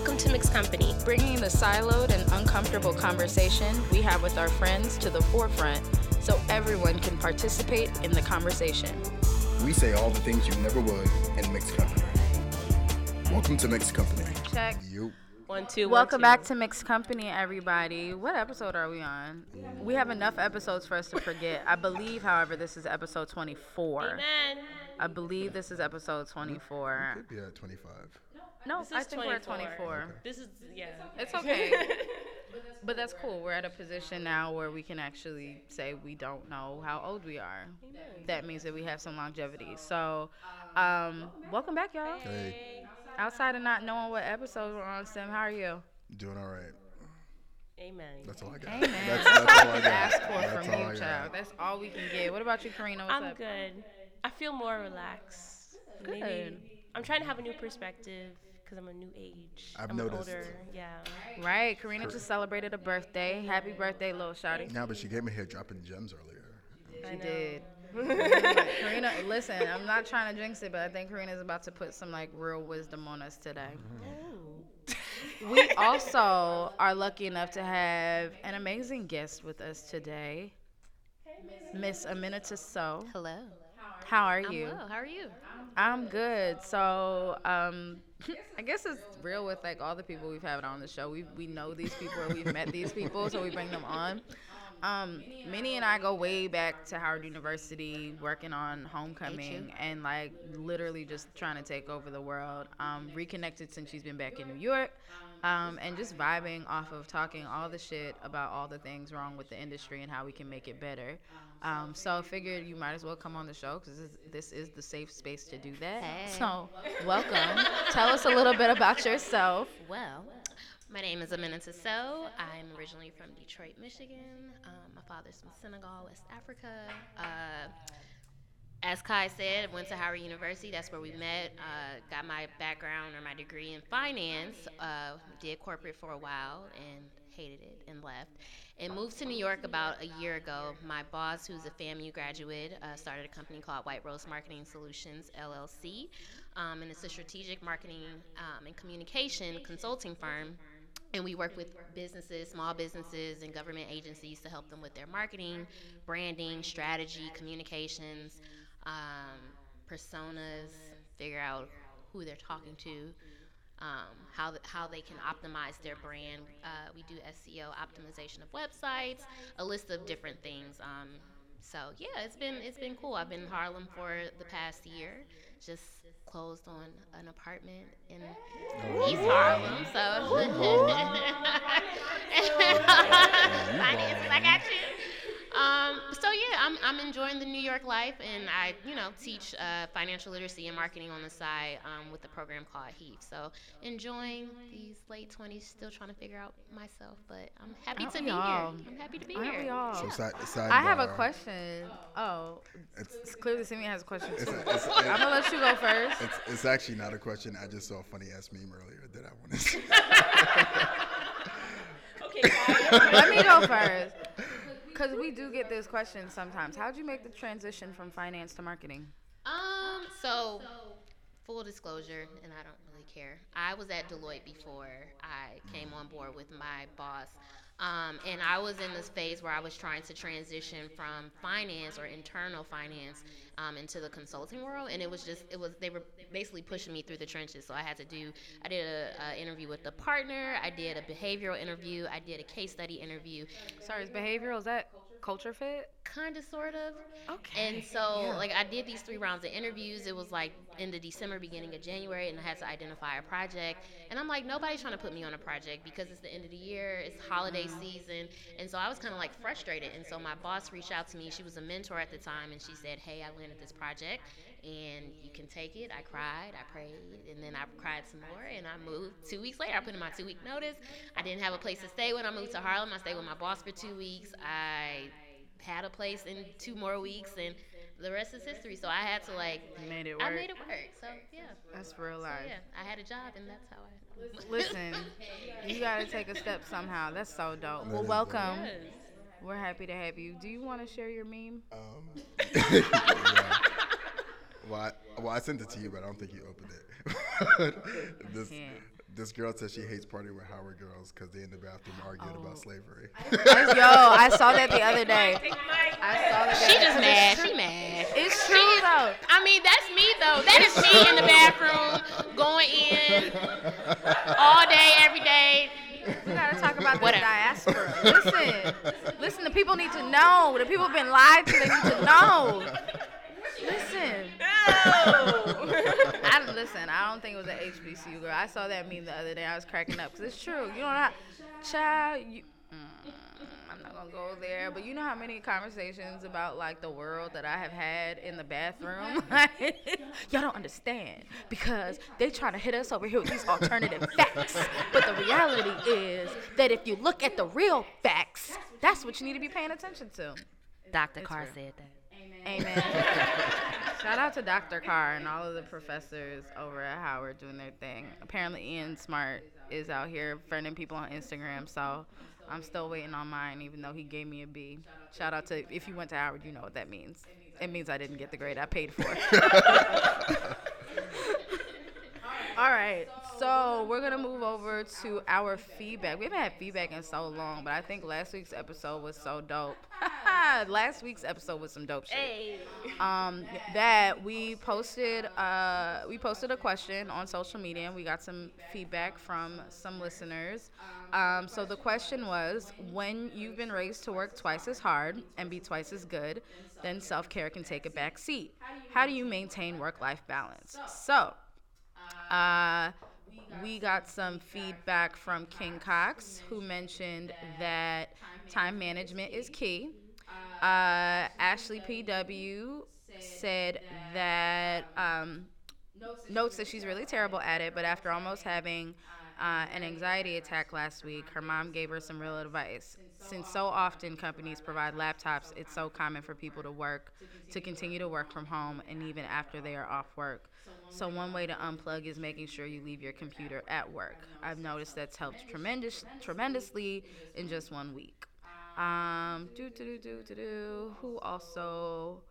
Welcome to Mixed Company. bringing the siloed and uncomfortable conversation we have with our friends to the forefront so everyone can participate in the conversation. We say all the things you never would in mixed company. Welcome to mixed company. Check. You. One, two, one, Welcome two. back to Mixed Company, everybody. What episode are we on? We have enough episodes for us to forget. I believe, however, this is episode 24. Amen. I believe this is episode 24. Could be at 25. No, This I is think we're at 24. This is yeah. It's okay. but that's cool. We're at a position now where we can actually say we don't know how old we are. That means that we have some longevity. So, um, welcome back, y'all. Hey, Outside of not knowing what episode we're on, Sim, how are you? doing all right. Amen. That's all I got. Amen. That's, That's, that's all all I we got. ask for That's from all you, I child. That's all we can get. What about you, Karina? What's I'm up? good. I feel more relaxed. Maybe Good. I'm trying to have a new perspective because I'm a new age. I've I'm noticed. older. Yeah. Right. Karina just celebrated a birthday. Happy birthday, little shouty. Nah, but she came in here dropping gems earlier. I She did. Karina, listen, I'm not trying to jinx it, but I think Karina's about to put some like real wisdom on us today. Ooh. We also are lucky enough to have an amazing guest with us today, Miss Aminata So. Hello. How are I'm you? well. How are you? I'm good. So, um, I guess it's real with like all the people we've had on the show. We we know these people we've met these people, so we bring them on. Um, Minnie and I go way back to Howard University, working on homecoming and like literally just trying to take over the world. Um, reconnected since she's been back in New York, um, and just vibing off of talking all the shit about all the things wrong with the industry and how we can make it better. Um, so I figured you might as well come on the show because this, this is the safe space to do that. Hey. So welcome. Tell us a little bit about yourself. Well, my name is Aminata So. I'm originally from Detroit, Michigan. Um, my father's from Senegal, West Africa. Uh, as Kai said, went to Howard University. That's where we met. Uh, got my background or my degree in finance. Uh, did corporate for a while and hated it and left. And moved to New York about a year ago. My boss, who's a FAMU graduate, uh, started a company called White Rose Marketing Solutions LLC, um, and it's a strategic marketing um, and communication consulting firm and we work with businesses, small businesses, and government agencies to help them with their marketing, branding, strategy, communications, um, personas, figure out who they're talking to, um, how, th- how they can optimize their brand. Uh, we do SEO optimization of websites, a list of different things. Um, so yeah, it's been it's been cool. I've been in Harlem for the past year. Just closed on an apartment in East Harlem. So finances, I got you. Um, I'm, I'm enjoying the New York life, and I you know teach uh, financial literacy and marketing on the side um, with the program called HEAP. So enjoying these late 20s, still trying to figure out myself, but I'm happy Aren't to we be all? here. I'm happy to be Aren't here. we all? So side, sidebar. I have a question. Oh, It's, it's clearly Simi has a question it's, too. it's, I'm gonna let you go first. it's, it's actually not a question. I just saw a funny ass meme earlier that I want to say. Okay. Let me go first. Because we do get this question sometimes. How'd you make the transition from finance to marketing? Um, so full disclosure, and I don't really care. I was at Deloitte before I came on board with my boss. Um, and I was in this phase where I was trying to transition from finance or internal finance um, into the consulting world, and it was just it was they were basically pushing me through the trenches. So I had to do I did a, a interview with the partner, I did a behavioral interview, I did a case study interview, Sorry, is behavioral, is that culture fit? Kind of sort of. Okay. And so, like, I did these three rounds of interviews. It was like in the December, beginning of January, and I had to identify a project. And I'm like, nobody's trying to put me on a project because it's the end of the year, it's holiday mm-hmm. season. And so I was kind of like frustrated. And so my boss reached out to me. She was a mentor at the time, and she said, Hey, I landed this project, and you can take it. I cried, I prayed, and then I cried some more, and I moved. Two weeks later, I put in my two week notice. I didn't have a place to stay when I moved to Harlem. I stayed with my boss for two weeks. I had a place in two more weeks, and the rest is history. So I had to like, You made it I made it work. So yeah, That's real so, life. yeah, I had a job, and that's how I. Listen, you gotta take a step somehow. That's so dope. Well, welcome. Yes. We're happy to have you. Do you want to share your meme? Um, yeah. Well, I, well, I sent it to you, but I don't think you opened it. this, can't. This girl says she hates partying with Howard girls because they in the bathroom arguing Oh. about slavery. Yo, I saw that the other day. I saw that. She just other- mad. She mad. It's true though. I mean, that's me though. That is me in the bathroom, going in all day, every day. We gotta talk about the Whatever. diaspora. Listen, listen. The people need to know. The people have been lied to. They need to know. Listen. I don't listen. I don't think it was an HBCU girl. I saw that meme the other day. I was cracking up because it's true. You know, how, child. You. Mm, I'm not gonna go there, but you know how many conversations about like the world that I have had in the bathroom. Y'all don't understand because they trying to hit us over here with these alternative facts, but the reality is that if you look at the real facts, that's what you need to be paying attention to. Dr. It's Carr real. said that. Amen. Shout out to Dr. Carr and all of the professors over at Howard doing their thing. Apparently, Ian Smart is out here friending people on Instagram, so I'm still waiting on mine, even though he gave me a B. Shout out to if you went to Howard, you know what that means. It means I didn't get the grade I paid for. All right, so we're gonna move over to our feedback. We haven't had feedback in so long, but I think last week's episode was so dope. last week's episode was some dope shit. Um, that we posted uh, we posted a question on social media and we got some feedback from some listeners. Um, so the question was when you've been raised to work twice as hard and be twice as good then self-care can take a back seat. How do you maintain work-life balance? So uh, we got some feedback from King Cox, who mentioned that time management is key. Uh, Ashley PW said that um, notes that she's really terrible at it, but after almost having uh, an anxiety attack last week, her mom gave her some real advice. Since so often companies provide laptops, it's so common for people to work, to continue to work from home, and even after they are off work. So one way to unplug is making sure you leave your computer at work. I've noticed that's helped tremendous, tremendously in just one week. Um, do do do do do do. Who also?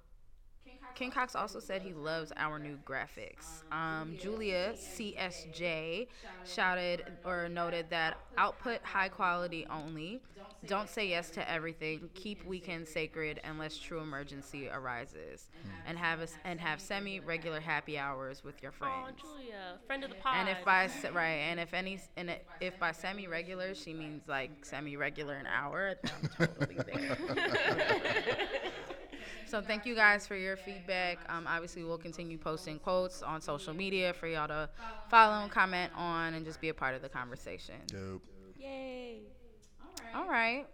King Cox also said he loves our new graphics. Um, Julia CSJ shouted or noted that output high quality only. Don't say yes to everything. Keep weekends sacred unless true emergency arises, and have us and have semi regular happy hours with your Oh, friends. Julia, friend of the pod. And if by right, and if any, and if by semi regular she means like semi regular an hour, I'm totally there. So thank you guys for your feedback. Um, obviously, we'll continue posting quotes on social media for y'all to follow and comment on, and just be a part of the conversation. Dope. Yay. All right.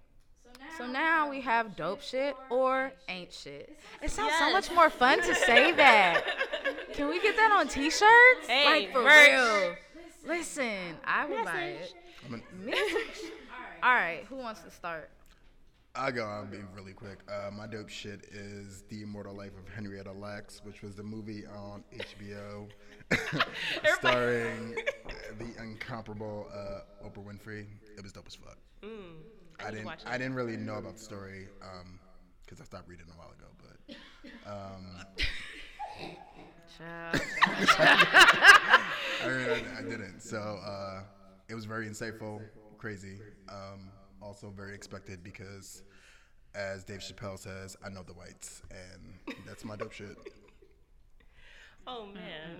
So now we have dope shit or ain't shit. It sounds so much more fun to say that. Can we get that on T-shirts? Hey, like for merch. real. Listen, I would buy it. I'm an, Message. All right, who wants to start? I'll go. I'll be really quick. Uh, my dope shit is The Immortal Life of Henrietta Lacks, which was the movie on HBO starring the incomparable uh, Oprah Winfrey. It was dope as fuck. Mm, I, to didn't. I didn't really know about the story because I stopped reading a while ago. But um, I, mean, I, I didn't. So uh, it was very insightful, crazy, um, also very expected because, as Dave Chappelle says, I know the whites, and that's my dope shit. Oh man.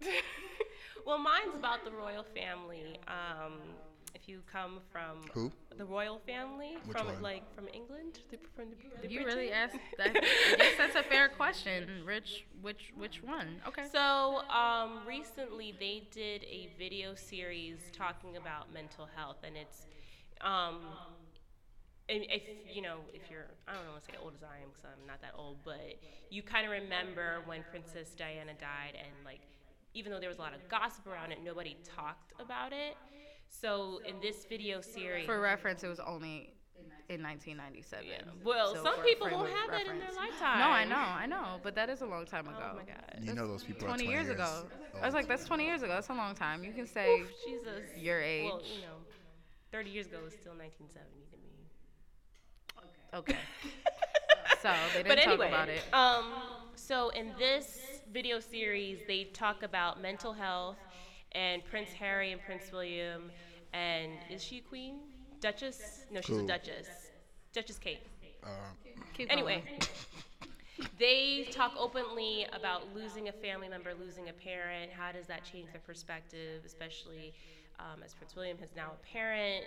well, mine's about the royal family. Um, if you come from Who? the royal family Which from one? like from England, the, from the, the You Britain? really asked that. I guess that's a fair question. Rich, which which one? Okay. So, um, recently they did a video series talking about mental health, and it's, um, and if you know, if you're, I don't want to say old as I am because I'm not that old, but you kind of remember when Princess Diana died, and like, even though there was a lot of gossip around it, nobody talked about it. So in this video series, For reference, it was only in 1997. yeah. Well, So some people won't of have that in their lifetime. No, I know, I know, but that is a long time ago. Oh my god. You know those people 20 are 20 years ago. I was like, that's 20 years ago. That's a long time. You can say Oof, Jesus. your age. Well, you know, 30 years ago was still 1970 to me. Okay. so they didn't but talk about it. Um, so in this video series, they talk about mental health and Prince Harry and Prince William, and is she a queen? Duchess? No, she's Cool. a duchess. Duchess Kate. Uh, Anyway, they talk openly about losing a family member, losing a parent. How does that change their perspective, especially um, as Prince William has now a parent?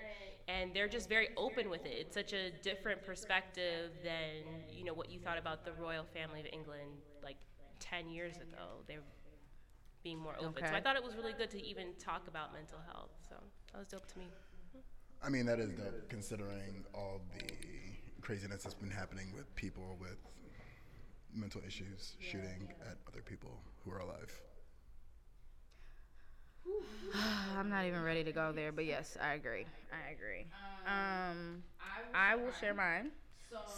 And they're just very open with it. It's such a different perspective than you know what you thought about the royal family of England like 10 years ago. They're being more open. So I thought it was really good to even talk about mental health. So that was dope to me. I mean, that is dope considering all the craziness that's been happening with people with mental issues shooting at other people who are alive. I'm not even ready to go there, but yes, I agree. I agree. Um, I will share mine.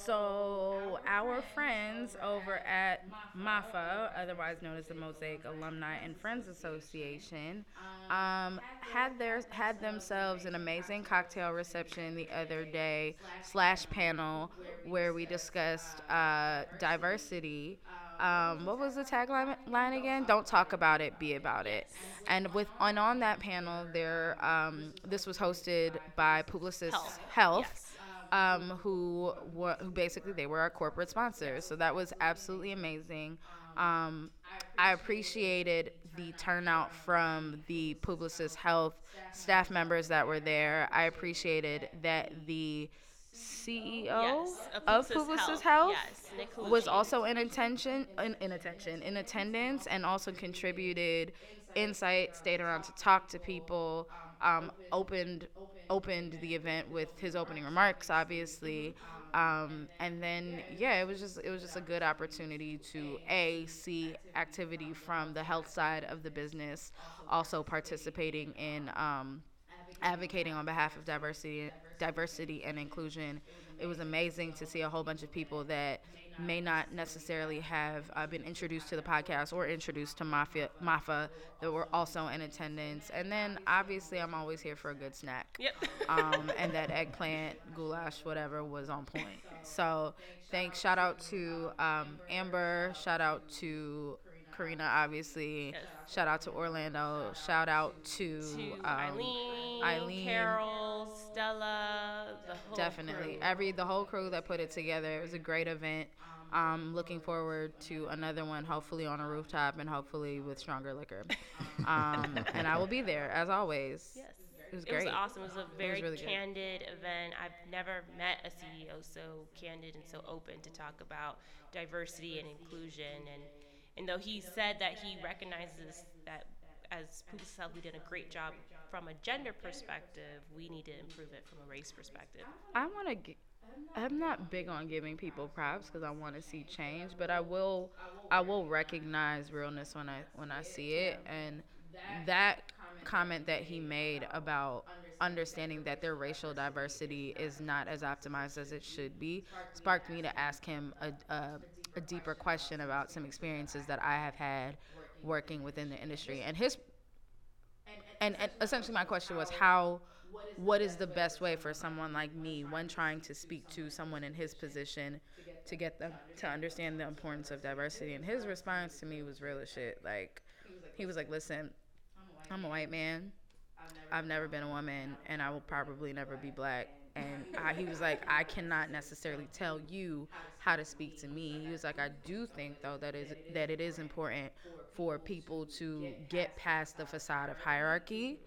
So, our friends over at MAFA, otherwise known as the Mosaic Alumni and Friends Association, um, had their had themselves an amazing cocktail reception the other day slash panel where we discussed uh, diversity. Um, what was the tagline line again? Don't talk about it, be about it. And with and on that panel, there um, this was hosted by Publicis Health. Health um, who were who basically they were our corporate sponsors. So that was absolutely amazing. Um, I appreciated the turnout from the Publicis Health staff members that were there. I appreciated that the CEO Yes, of Publicis Health. Health, Yes, was also in attention in, in attention in attendance and also contributed insight, stayed around to talk to people, um, opened opened the event with his opening remarks, obviously. Um, and then yeah, it was just it was just a good opportunity to a see activity from the health side of the business, also participating in um, advocating on behalf of diversity diversity and inclusion. It was amazing to see a whole bunch of people that may not necessarily have uh, been introduced to the podcast or introduced to Mafia Mafa that were also in attendance. And then obviously I'm always here for a good snack. Yep. Um, and that eggplant goulash whatever was on point. So thanks. Shout out to um, Amber. Shout out to Karina, obviously. Yes. Shout out to Orlando. Shout out to, to um, Eileen, Eileen. Carol, Stella, the whole definitely crew. every the whole crew that put it together. It was a great event. Um, looking forward to another one, hopefully on a rooftop and hopefully with stronger liquor. Um, and I will be there as always. Yes. It was great. It was awesome. It was a very really good. candid event. I've never met a CEO so candid and so open to talk about diversity and inclusion. And and though he said that he recognizes that as Publicis said, we did a great job from a gender perspective, we need to improve it from a race perspective. I want to. G- I'm not big on giving people props because I want to see change, but I will. I will recognize realness when I when I see it, and that comment that he made about understanding that their racial diversity is not as optimized as it should be sparked me to ask him a, a, a deeper question about some experiences that I have had working within the industry, and his and, and essentially my question was how what is the best way for someone like me when trying to speak to someone in his position to get them to understand the importance of diversity? And his response to me was real as shit. Like he was like listen i'm a white man. I've never been a woman and i will probably never be black. And I, he was like i cannot necessarily tell you how to speak to me he was like i do think though that is that it is important for people to get past the facade of hierarchy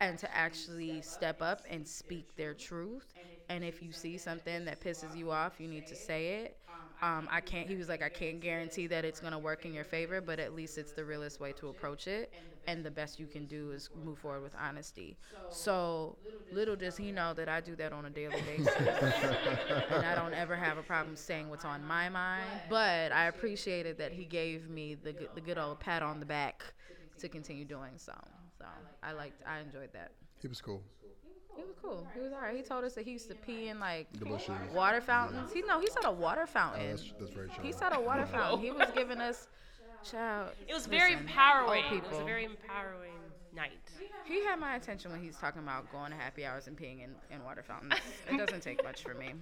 and to actually step up and speak their truth. And if you see something that pisses you off, you need to say it. Um, I can't. He was like, I can't guarantee that it's gonna work in your favor, but at least it's the realest way to approach it. And the best you can do is move forward with honesty. So little does he know that I do that on a daily basis, and I don't ever have a problem saying what's on my mind. But I appreciated that he gave me the good- the good old pat on the back to continue doing so. So I liked, I enjoyed that. He was cool. He was cool. He was alright. He told us that he used to pee in like water fountains. He no, he said a water Oh, fountain. that's, that's very true. he said a water fountain. He was giving us child. It was very listen, empowering. It was a very empowering night. He had my attention when he's talking about going to happy hours and peeing in, in water fountains. it doesn't take much for me.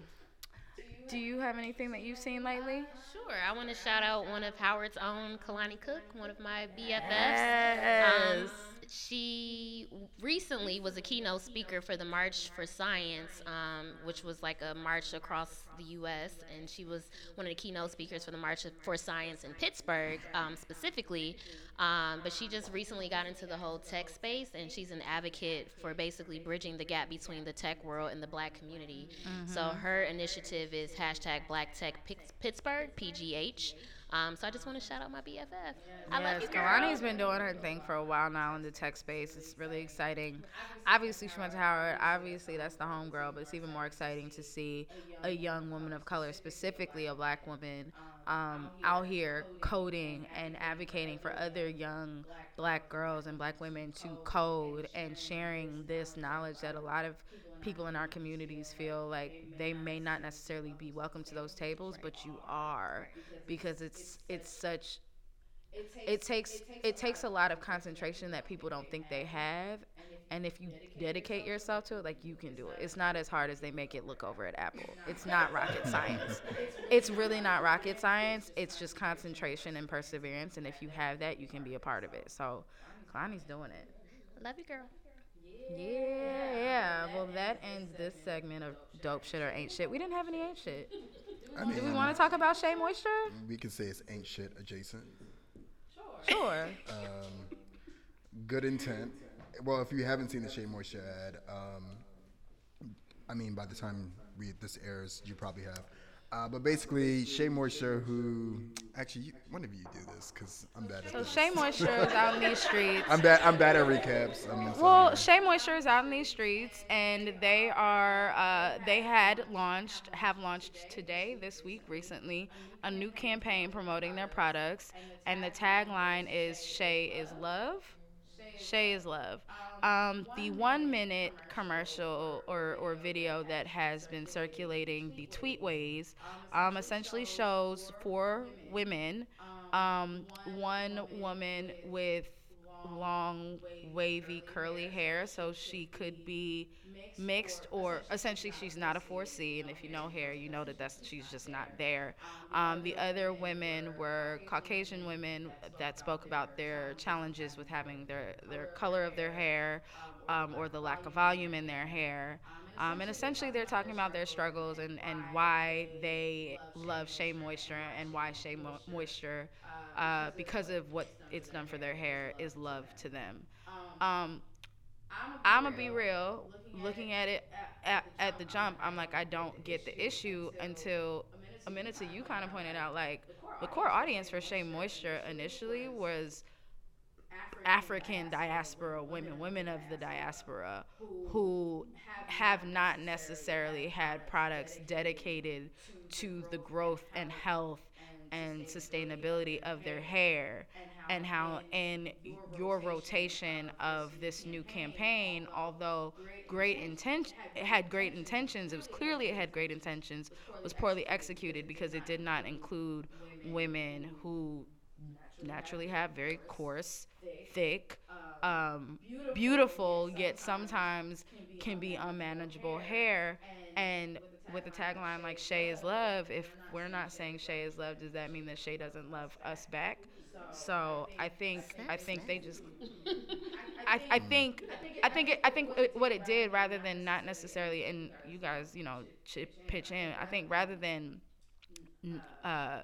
Do you have anything that you've seen lately? Sure. I want to shout out one of Howard's own, Kalani Cook, one of my BFFs. Yes. Um, she recently was a keynote speaker for the March for Science, um, which was like a march across the U.S. And she was one of the keynote speakers for the March for Science in Pittsburgh, um, specifically. Um, but she just recently got into the whole tech space, and she's an advocate for basically bridging the gap between the tech world and the Black community. So her initiative is hashtag Black Tech Pittsburgh (PGH). Um, so I just want to shout out my BFF. I love Yes, you, girl. Kalani's been doing her thing for a while now in the tech space. It's really exciting. Obviously, she went to Howard. Obviously, that's the homegirl, but it's even more exciting to see a young woman of color, specifically a black woman, um, out here coding and advocating for other young black girls and black women to code and sharing this knowledge that a lot of people in our communities feel like they may not necessarily be welcome to those tables, but you are because it's it's such it takes it takes a lot of concentration that people don't think they have and if you dedicate yourself to it. like you can do it. It's not as hard as they make it look over at apple. It's not. Rocket science. It's really not rocket science. it's just concentration and perseverance. And if you have that you can be a part of it. So Kalani's doing it. Love you, girl. yeah. Yeah well that ends this segment of dope shit or ain't shit. We didn't have any ain't shit. I mean, do we want to talk about Shea Moisture? we can say it's ain't shit adjacent. Sure. Um, good intent. Well, if you haven't seen the Shea Moisture ad, um, I mean, by the time we, this airs, you probably have. Uh, but basically, Shea Moisture, who actually, you, one of you do this because I'm bad at So this. Shea Moisture is out in these streets. I'm bad. I'm bad at recaps. I'm Well. Shea Moisture is out in these streets, and they are uh, they had launched, have launched today, this week, recently, a new campaign promoting their products, and the tagline is "Shea is love." Shea is love. Um, the one minute commercial or, or video that has been circulating the tweetways um, essentially shows four women, um, one woman with long, wavy, curly hair, so she could be mixed or essentially she's not a 4C. And if you know hair, you know that that's she's just not there. Um, the other women were Caucasian women that spoke about their challenges with having their their color of their hair um, or the lack of volume in their hair. Um, and essentially, they're talking about their struggles and, and why they love Shea Moisture and why Shea Mo- Moisture, uh, because of what it's done for their hair, is love to them. Um, I'm gonna be real. Looking at it at, at the jump, I'm like, I don't get the issue until a minute to you kind of pointed out. Like, the core audience for Shea Moisture initially was African diaspora women, women of the diaspora, who have not necessarily had products dedicated to the growth and health and sustainability of their hair and how in your rotation of this new campaign although great intention it had great intentions it was clearly it had great intentions was poorly executed because it did not include women who naturally have very coarse thick um, beautiful yet sometimes can be unmanageable hair and with the tagline like Shea is love, if we're not saying Shea is love, does that mean that Shea doesn't love us back? So I think I think they just I, I think I think it, I think it, what it did rather than not necessarily and you guys you know chip, pitch in I think rather than uh,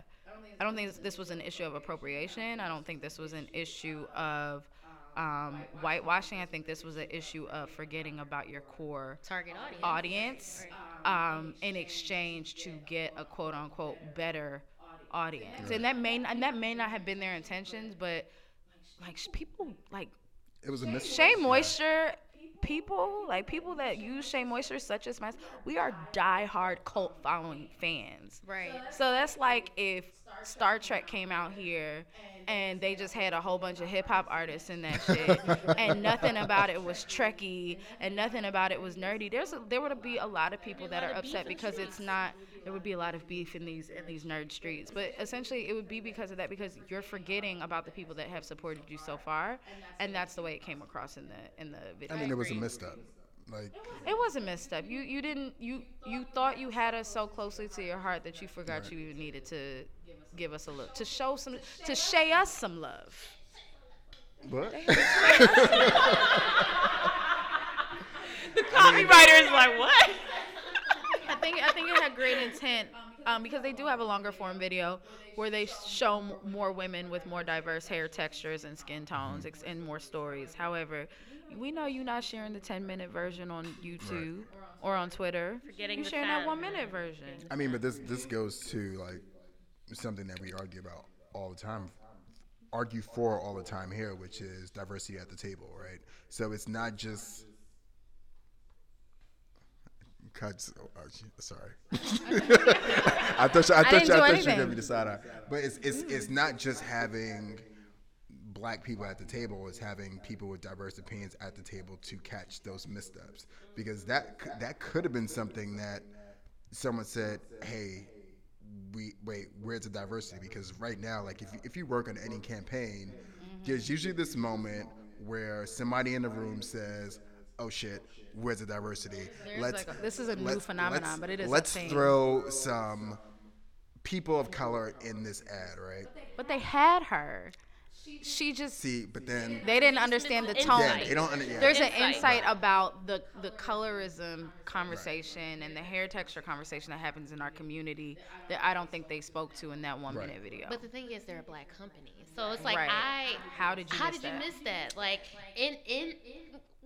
I don't think this was an issue of appropriation. I don't think this was an issue of um, whitewashing. I think this was an issue of forgetting about your core Target audience. audience um, in exchange to get a quote unquote better audience. And that may and that may not have been their intentions, but like people like it was a miss. Shea Moisture people, like people that use Shea Moisture, such as myself, we are diehard cult following fans. Right. So that's like if Star Trek came out here and they just had a whole bunch of hip hop artists in that shit, and nothing about it was Trekkie and nothing about it was nerdy. There's a, there would be a lot of people that are upset because it's not. There would be a lot of beef in these in these nerd streets, but essentially it would be because of that because you're forgetting about the people that have supported you so far, and that's the way it came across in the in the video. I mean, it was a misstep. Like, It was a misstep. You you didn't you you thought you had us so closely to your heart that you forgot you even needed to give us a look to show some to shay us some love. What? The copywriter is like, what? I think I think it had great intent um, because they do have a longer form video where they show m- more women with more diverse hair textures and skin tones ex- and more stories. However, we know you're not sharing the 10 minute version on YouTube or on Twitter. Forgetting you're the sharing that one minute version. I mean, but this this goes to like something that we argue about all the time, argue for all the time here, which is diversity at the table, right? So it's not just cuts. Oh, oh, sorry, I thought you, I thought didn't you, I thought you gonna be the side eye, but it's it's it's not just having black people at the table it's having people with diverse opinions at the table to catch those missteps. Because that that could have been something that someone said hey we wait where's the diversity? Because right now like if you, if you work on any campaign mm-hmm. there's usually this moment where somebody in the room says oh shit where's the diversity like a- this is a new let's- phenomenon, let's- but it is let's thing. throw some people of color in this ad right But they had her. She just see but then they didn't understand the tone. yeah they don't under, yeah. There's an Insight. insight about the the colorism conversation and the hair texture conversation that happens in our community that I don't think they spoke to in that one Right. minute video. But the thing is, they're a black company, so it's like Right. I. How did you How miss did you that? miss that? Like in in.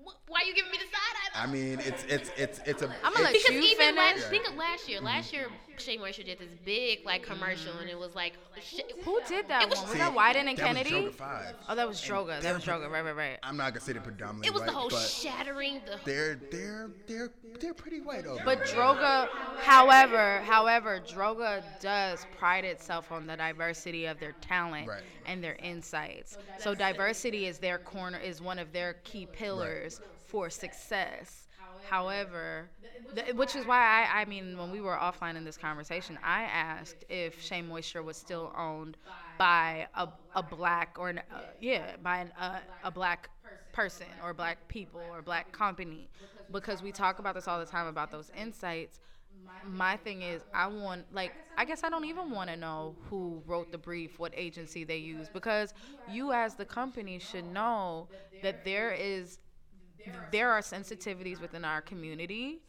Wh- Why are you giving me the side eye? I mean, it's it's it's it's a. I'm gonna let because you even last, finish. think of last year. Mm-hmm. Last year, Shea Moisture did this big like commercial, and it was like, sh- Who did that It was- one? Was See, that Wieden and that was Kennedy? Droga Five. Oh, that was Droga. That was Droga. Right, right, right. I'm not gonna say they're predominantly it was white, the whole but shattering the. they're they're they're they're pretty white over But. Droga, however, however, Droga does pride itself on the diversity of their talent Right. and their insights. So diversity is their corner is one of their key pillars for success. However, th- which is why I, I mean, when we were offline in this conversation, I asked if Shea Moisture was still owned by a, a black or an, uh, yeah, by an, uh, a black person or black people or black company. Because we talk about this all the time about those insights. my thing is i want like i guess i don't even want to know who wrote the brief what agency they use. because you as the company should know that there is there are sensitivities within our community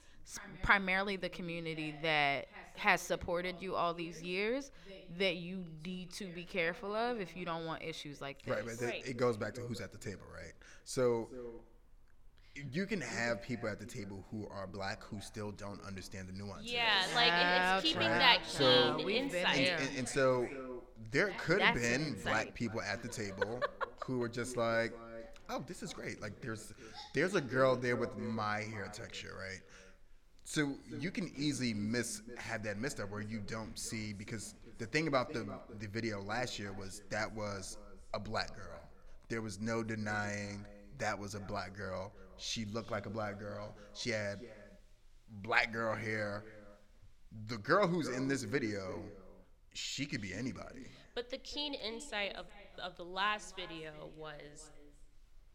primarily the community that has supported you all these years that you need to be careful of if you don't want issues like this Right, but th- Right. it goes back to who's at the table, right? So you can have people at the table who are black who still don't understand the nuances. Yeah, like it, it's keeping right. that So- keen We've insight. there. And, and so there could have been black people at the table who were just like, "Oh, this is great! Like, there's there's a girl there with my hair texture, right?" So you can easily miss have that missed up where you don't see because the thing about the the video last year was that was a black girl. There was no denying that was a black girl. She looked like a black girl. She had black girl hair. The girl who's in this video, she could be anybody. But the keen insight of, of the last video was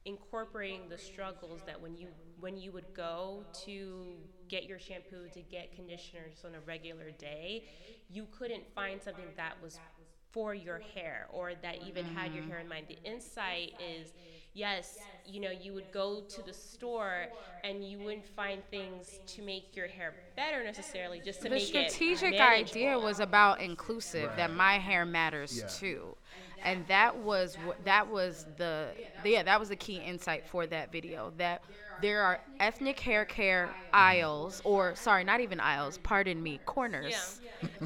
incorporating the struggles that when you when you would go to get your shampoo to get conditioners on a regular day, you couldn't find something that was for your hair or that even had your mm-hmm. hair in mind. The insight is yes, you know, you would go to the store and you wouldn't find things to make your hair better necessarily, just to the make it The strategic manageable. idea was about inclusive that my hair matters Yeah. too and that was that was the yeah that was the key insight for that video that there are ethnic hair care aisles or sorry not even aisles pardon me corners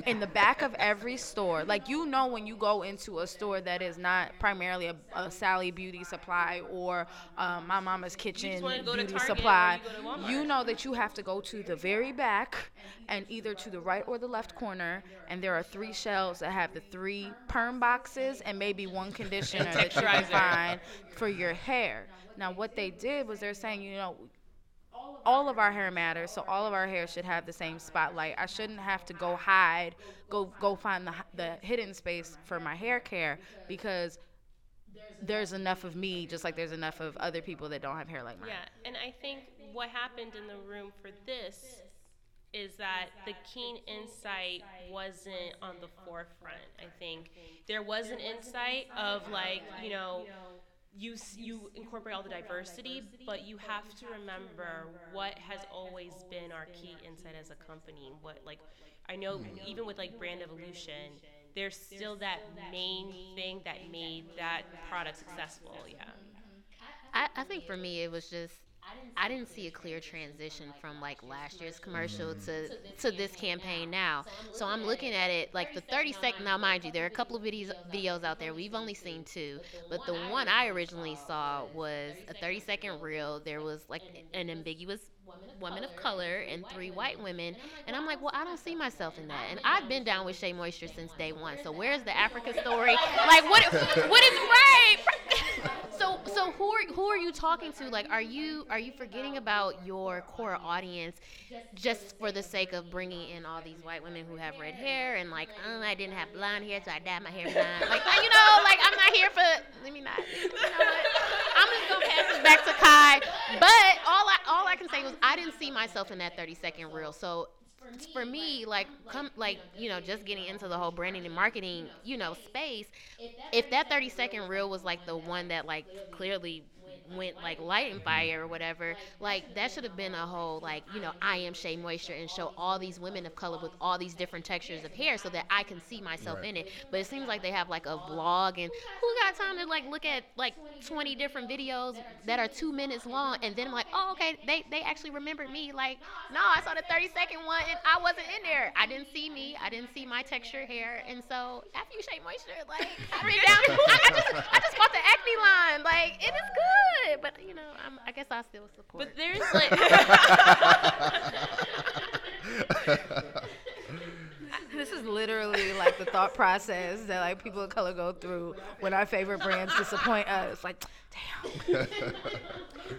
in the back of every store like you know when you go into a store that is not primarily a, a sally beauty supply or um, my mama's kitchen wanna go to beauty supply. you go to Walmart. you know that you have to go to the very back and either to the right or the left corner and there are three shelves that have the three perm boxes and maybe one conditioner that you can find for your hair. Now what they did was they're saying you know all of our hair matters so all of our hair should have the same spotlight. I shouldn't have to go hide go go find the, the hidden space for my hair care because there's enough of me just like there's enough of other people that don't have hair like mine Yeah, and I think what happened in the room for this is that the keen insight wasn't on the forefront. I think there was an insight of like, you know, you you incorporate all the diversity, but you have to remember what has always been our key insight as a company. What like I know hmm. even with like brand evolution, there's still that main thing that made that product successful. Yeah. I, I think for me it was just I didn't see a clear transition from like last year's commercial mm-hmm. to to this campaign now. So I'm looking at it like the 30 second. Now, mind you, there are a couple of videos videos out there. We've only seen two, but the one I originally saw was a 30 second reel. There was like an ambiguous woman of color and three white women, and I'm like, well, I don't see myself in that. And I've been down with Shea Moisture since day one. So where's the Africa story? Like, what? What is right? So, so who are who are you talking to? Like, are you are you forgetting about your core audience just for the sake of bringing in all these white women who have red hair and like, oh, I didn't have blonde hair, so I dyed my hair blonde. Like, you know, like I'm not here for. Let me not. You know what? I'm just gonna pass this back to Kai. But all I all I can say was I didn't see myself in that 30 second reel. So for me, like come like you know, just getting into the whole branding and marketing, you know, space. If that 30 second reel was like the one that like clearly went like light and fire or whatever, like that should have been a whole like you know I am Shea Moisture and show all these women of color with all these different textures of hair so that I can see myself Right. in it. But it seems like they have like a vlog and who got time to like look at like 20 different videos that are two minutes long and then I'm like oh okay they they actually remembered me like no I saw the 30 second one and I wasn't in there I didn't see me I didn't see my texture hair and so after you Shea Moisture like I've been down I, I just I just bought the acne line like it is good but you know I'm, I guess I still support But there's like This is literally like the thought process that like people of color go through when our favorite brands disappoint us. Like, damn,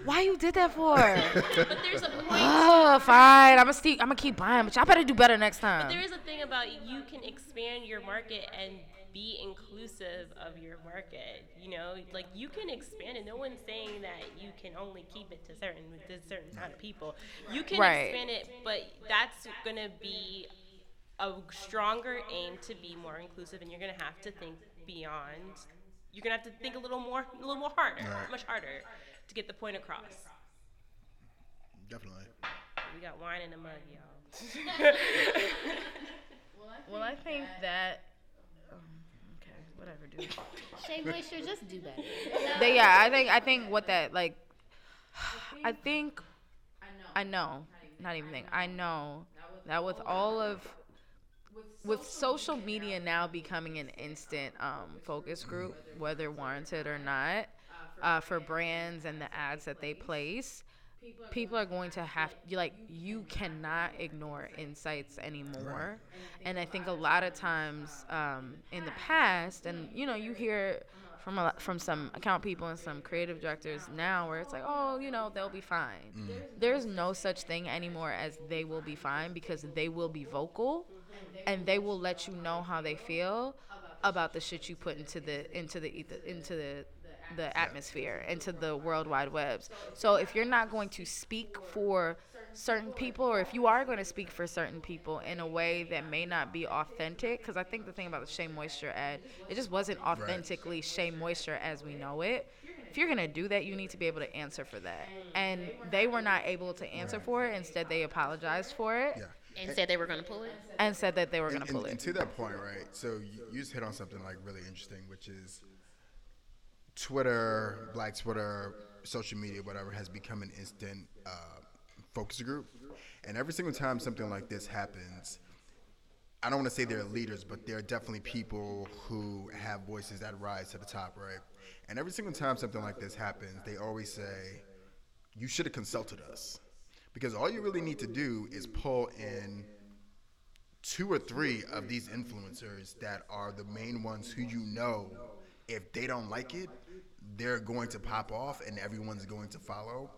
why you did that for? but there's a point oh, fine. I'm gonna keep. I'm gonna keep buying, but y'all better do better next time. But there is a thing about you can expand your market and be inclusive of your market. You know, like you can expand it. No one's saying that you can only keep it to certain to certain kind of people. You can Right. expand it, but that's gonna be a stronger aim to be more inclusive, and you're gonna have to think beyond. You're gonna have to think a little more, a little more harder, Right. much harder, to get the point across. Definitely. We got wine in the mug, y'all. well, I think that. Okay, whatever, dude. Shea Moisture just do better They, yeah, I think I think what that like. I think. I know, not even think. I know that with all of with social media now becoming an instant um, focus group, whether warranted or not, uh, for brands and the ads that they place, people are going to have you like you cannot ignore insights anymore. And I think a lot of times um, in the past, and you know, you hear from a, lot- from some account people and some creative directors now where it's like, oh, you know, they'll be fine. There's no such thing anymore as they will be fine because they will be vocal and they will let you know how they feel about the shit you put into the into the ether- into the the atmosphere into the world wide webs so if you're not going to speak for certain people or if you are going to speak for certain people in a way that may not be authentic because i think the thing about the shea moisture ad it just wasn't authentically shea moisture as we know it. If you're going to do that you need to be able to answer for that. And they were not able to answer for it. Instead they apologized for it. Yeah. and said they were going to pull it? And said that they were going to pull and- it. and to that point, right? So you, you just hit on something like really interesting, which is Twitter, Black Twitter, social media, whatever, has become an instant uh, focus group. And every single time something like this happens, I don't want to say they're leaders, but they're definitely people who have voices that rise to the top, right? And every single time something like this happens, they always say, "You should have consulted us," because all you really need to do is pull in two or three of these influencers that are the main ones who you know, if they don't like it, they're going to pop off and everyone's going to follow.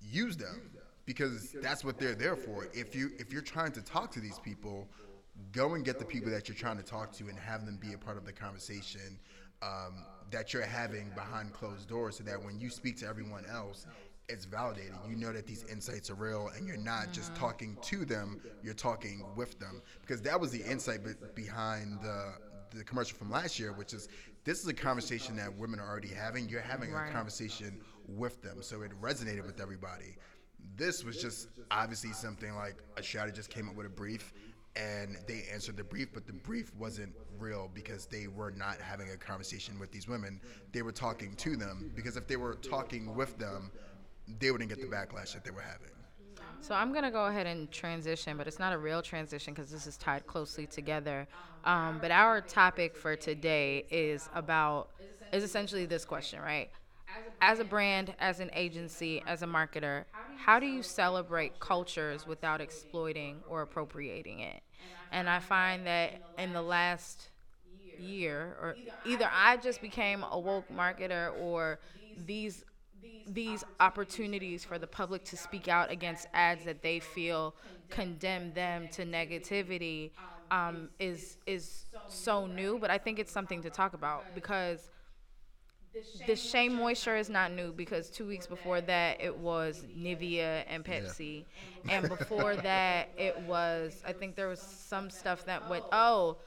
Use them because that's what they're there for. If you if you're trying to talk to these people, go and get the people that you're trying to talk to and have them be a part of the conversation um, that you're having behind closed doors, so that when you speak to everyone else, it's validated. You know that these insights are real, and you're not just talking to them; you're talking with them. Because that was the insight be- behind the the commercial from last year, which is this is a conversation that women are already having. You're having Right. a conversation with them, so it resonated with everybody. This was just obviously something like a shouter just came up with a brief, and they answered the brief, but the brief wasn't real because they were not having a conversation with these women. They were talking to them because if they were talking with them, they wouldn't get the backlash that they were having. So I'm gonna go ahead and transition, but it's not a real transition because this is tied closely together. Um, but our topic for today is about is essentially this question, right? As a brand, as an agency, as a marketer, how do you celebrate cultures without exploiting or appropriating it? And I find that in the last year, or either I just became a woke marketer, or these these opportunities for the public to speak out against ads that they feel condemn them to negativity um, is is so new. But I think it's something to talk about because the shea moisture is not new because two weeks before that it was Nivea and Pepsi, and before that it was I think there was some stuff that went oh.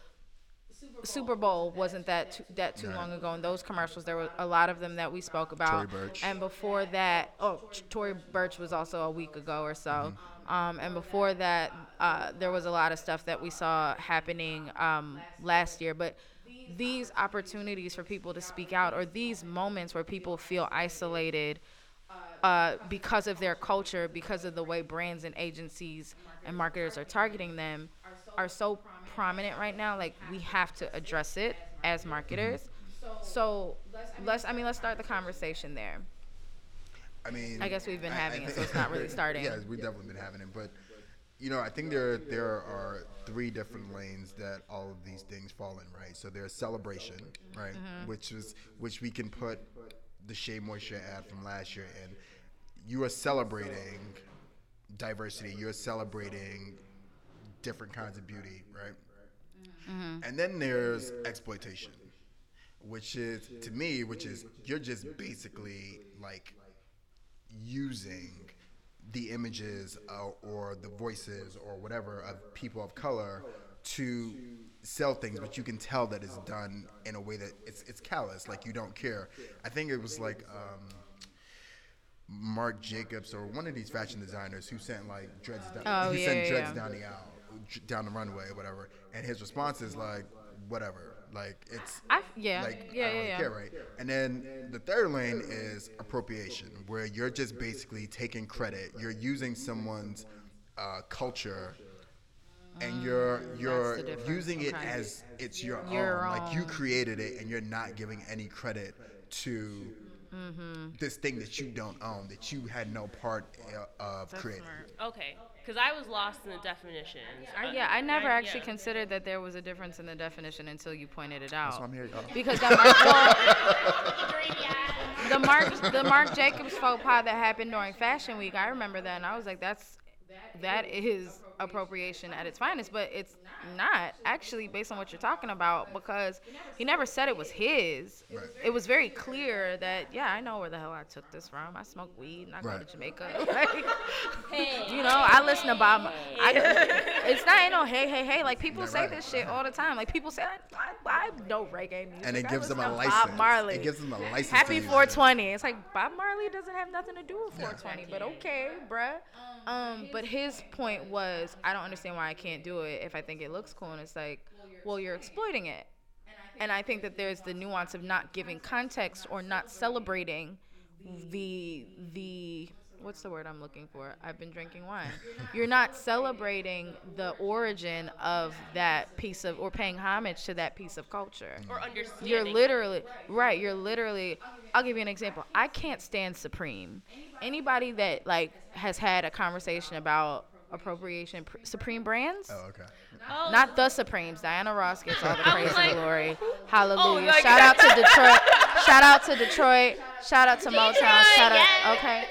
Super Bowl wasn't that too, that too long ago, and those commercials there were a lot of them that we spoke about. Tory Burch. And before that, oh, Tory Burch was also a week ago or so. Um, and before that, uh, there was a lot of stuff that we saw happening um, last year. But these opportunities for people to speak out, or these moments where people feel isolated uh, because of their culture, because of the way brands and agencies and marketers are targeting them, are so prominent right now. Like we have to address it as marketers. So let's, I mean, let's start the conversation there. I mean, I guess we've been I- having I it, so it's not really starting. yeah, we've definitely been having it, but you know, I think there there are three different lanes that all of these things fall in, right? So there's celebration, right, Mm-hmm. which is which we can put the Shea Moisture ad from last year in. You are celebrating diversity. You're celebrating different kinds of beauty, right? Mm-hmm. And then there's exploitation, which is to me, which is you're just basically like using the images uh, or the voices or whatever of people of color to sell things, but you can tell that it's done in a way that it's it's callous, like you don't care. I think it was like um, Marc Jacobs or one of these fashion designers who sent like dreads down, Oh, he yeah, sent dreads yeah. down the aisle, down the runway or whatever, and his response is like, whatever, like it's I, yeah, like yeah, I don't yeah, care, right? And then the third lane is appropriation, where you're just basically taking credit. You're using someone's uh, culture, and you're you're using it okay. as it's your, Your own. Like you created it, and you're not giving any credit to Mm-hmm. this thing that you don't own, that you had no part uh, of That's creating. smart. Okay, because I was lost in the definitions. I, Uh, yeah, I never actually yeah. considered that there was a difference in the definition until you pointed it out. That's why I'm here, y'all. Because the Mark, well, the Mark the Marc Jacobs faux pas that happened during Fashion Week, I remember that, and I was like, that's that is appropriation at its finest, but it's not actually based on what you're talking about because he never said it was his. Right. It was very clear that yeah, I know where the hell I took this from. I smoke weed and I go Right. to Jamaica. Like, you know, I listen to Bob. I, it's not you know, hey, hey, hey. Like people Yeah, say right. this shit all the time. Like people say I, I, I know reggae music. And it I gives them a license. Bob Marley. It gives them a license. Happy use it. 420. It's like Bob Marley doesn't have nothing to do with Yeah. 420, but okay, bruh. Um, but his point was, I don't understand why I can't do it if I think it looks cool. And it's like, well, you're exploiting it. And I think that there's the nuance of not giving context or not celebrating the the what's the word I'm looking for? I've been drinking wine. You're not celebrating the origin of that piece of or paying homage to that piece of culture. or understanding. You're literally right. You're literally. I'll give you an example. I can't stand Supreme. Anybody that like has had a conversation about appropriation, pr- Supreme brands, Oh, okay. Oh, not the Supremes. Diana Ross gets all the praise was and glory. Hallelujah. like- Shout out to Detroit. Shout out to Detroit. Shout out to Motown. Shout out. yes. Okay.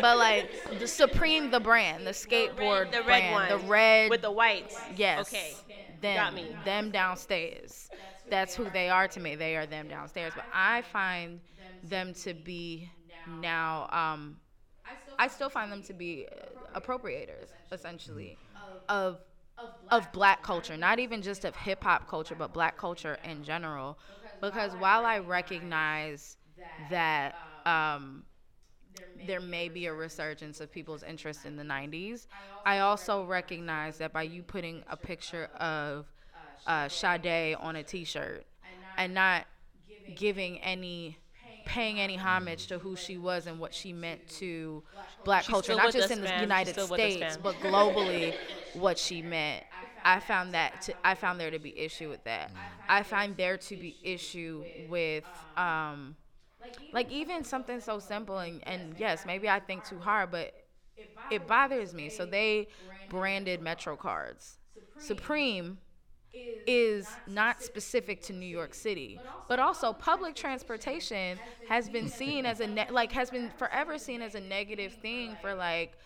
But like the Supreme, the brand, the skateboard the red brand, one the red with the whites. Yes. Okay. Them, Got me. them downstairs. That's who they are to me. They are them downstairs. But I find them to be now. Um, I still find them to be uh, appropriators, essentially, of of black culture. Not even just of hip hop culture, but black culture in general. because while I recognize that um, there may be a resurgence of people's interest in the 90s, I also recognize that by you putting a picture of uh, Sade on a T-shirt and not giving any paying any homage to who she was and what she meant to black She's culture, not just in the. United still with us, States, but globally, what she meant. I found that to, I found there to be issue with that. I find there to be issue with um, like even something so simple and, and yes, maybe I think too hard, but it bothers me. So they branded Metro cards. Supreme is not specific to New York City, but also public transportation has been seen as a ne- like has been forever seen as a negative thing for like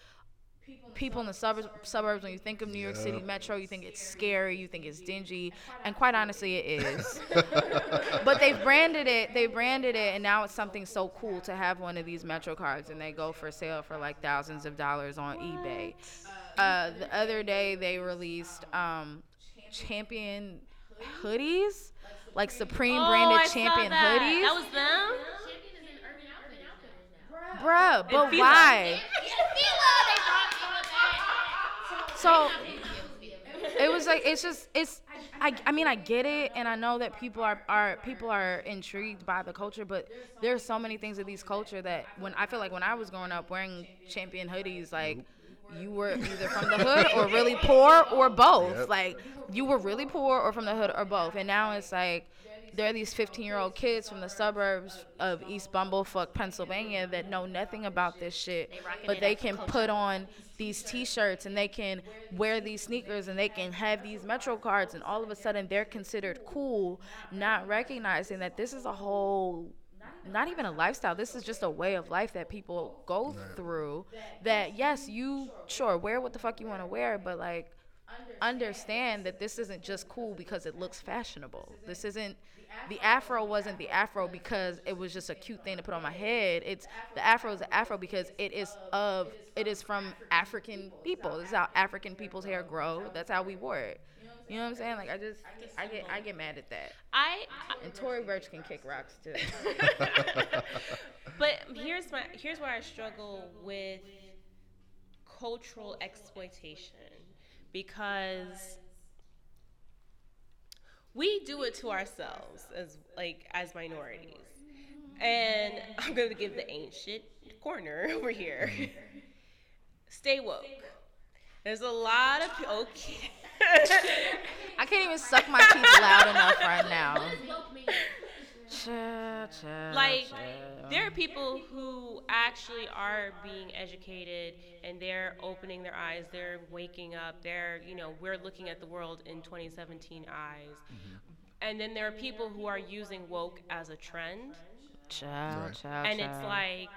people in the suburbs suburbs when you think of New York City Metro, you think it's scary, you think it's dingy, and quite honestly it is. but they've branded it, they branded it and now it's something so cool to have one of these Metro cards and they go for sale for like thousands of dollars on eBay. Uh, the other day they released um, champion hoodies, like Supreme Oh, branded I champion that. hoodies. That was them. Bruh, but Fila. why? So it was like it's just it's I, I mean I get it and I know that people are, are people are intrigued by the culture but there's so many things of these culture that when I feel like when I was growing up wearing champion hoodies like you were either from the hood or really poor or both. Yep. like you were really poor or from the hood or both. And now it's like there are these 15 year old kids from the suburbs of East Bumblefuck, Pennsylvania that know nothing about this shit, but they can put on these t-shirts and they can wear these sneakers and they can have these metro cards and all of a sudden they're considered cool not recognizing that this is a whole not even a lifestyle. This is just a way of life that people go through that yes you sure wear what the fuck you want to wear but like understand that this isn't just cool because it looks fashionable. This isn't the afro wasn't the afro because it was just a cute thing to put on my head. It's the afro is the afro because it is of it is from african people. This is how african people's hair grow. That's how we wore it you know what i'm saying like i just i get i get mad at that I, and Tory Burch can kick rocks too. but here's my here's where I struggle with cultural exploitation because we do it to ourselves as like as minorities. And I'm going to give the ancient corner over here. Stay woke. There's a lot of pe- okay. I can't even suck my teeth loud enough right now. Cha, cha, like there are people who actually are being educated and they're opening their eyes they're waking up they're you know we're looking at the world in 2017 eyes mm-hmm. and then there are people who are using woke as a trend Child, Right. child, and it's like i Don't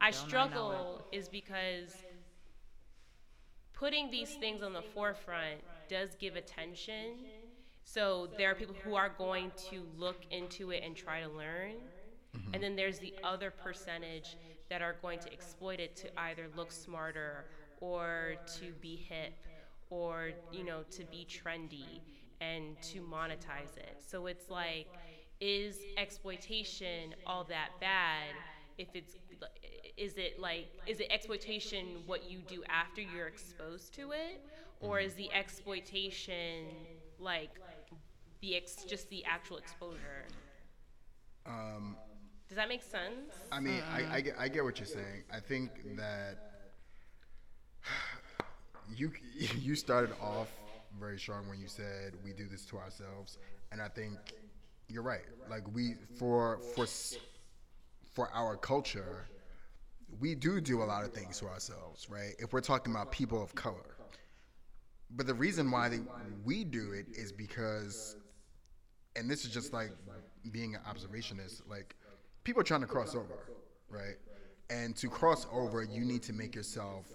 I know struggle is because putting these things on the forefront does give attention. So there are people who are going to look into it and try to learn. Mm-hmm. And then there's the other percentage that are going to exploit it to either look smarter or to be hip or you know to be trendy and to monetize it. So it's like is exploitation all that bad if it's is it like is it exploitation what you do after you're exposed to it? Or is the exploitation like the ex- just the actual exposure? Um, does that make sense? I mean, I, I, get, I get what you're saying. I think that you you started off very strong when you said we do this to ourselves, and I think you're right. Like we for for for our culture, we do do a lot of things to ourselves, right? If we're talking about people of color, but the reason why they, we do it is because and this is just like being an observationist, like people are trying to cross over, right? And to cross over, you need to make yourself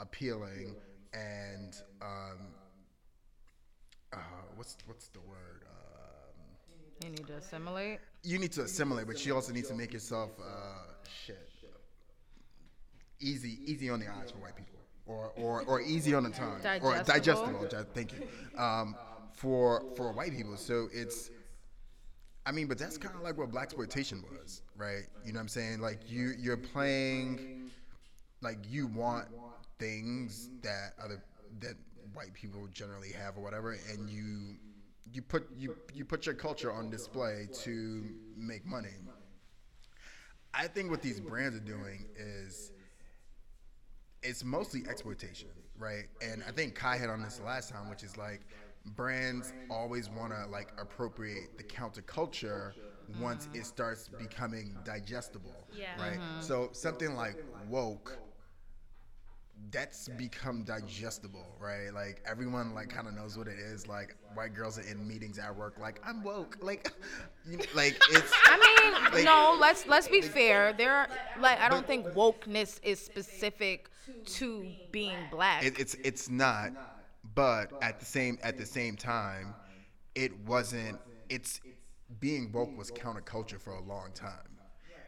appealing and um, uh, what's what's the word? Um, you need to assimilate. you need to assimilate, but you also need to make yourself uh, shit easy easy on the eyes for white people, or or, or easy on the tongue, or Digestible. digestible. Thank you. Um, for for white people, so it's I mean, but that's kind of like what black exploitation was, right? You know what I'm saying? Like you you're playing like you want things that other that white people generally have or whatever and you you put you you put your culture on display to make money. I think what these brands are doing is it's mostly exploitation, right? And I think Kai hit on this last time, which is like brands always want to like appropriate the counterculture once it starts becoming digestible, Yeah. right? Mm-hmm. So something like woke that's become digestible, right? Like everyone like kind of knows what it is. Like white girls are in meetings at work, like I'm woke, like, you know, like it's. I mean, Like- no. Let's let's be fair. There, are, like, I don't think wokeness is specific to being black. It, it's it's not, but at the same at the same time, it wasn't. It's being woke was counterculture for a long time,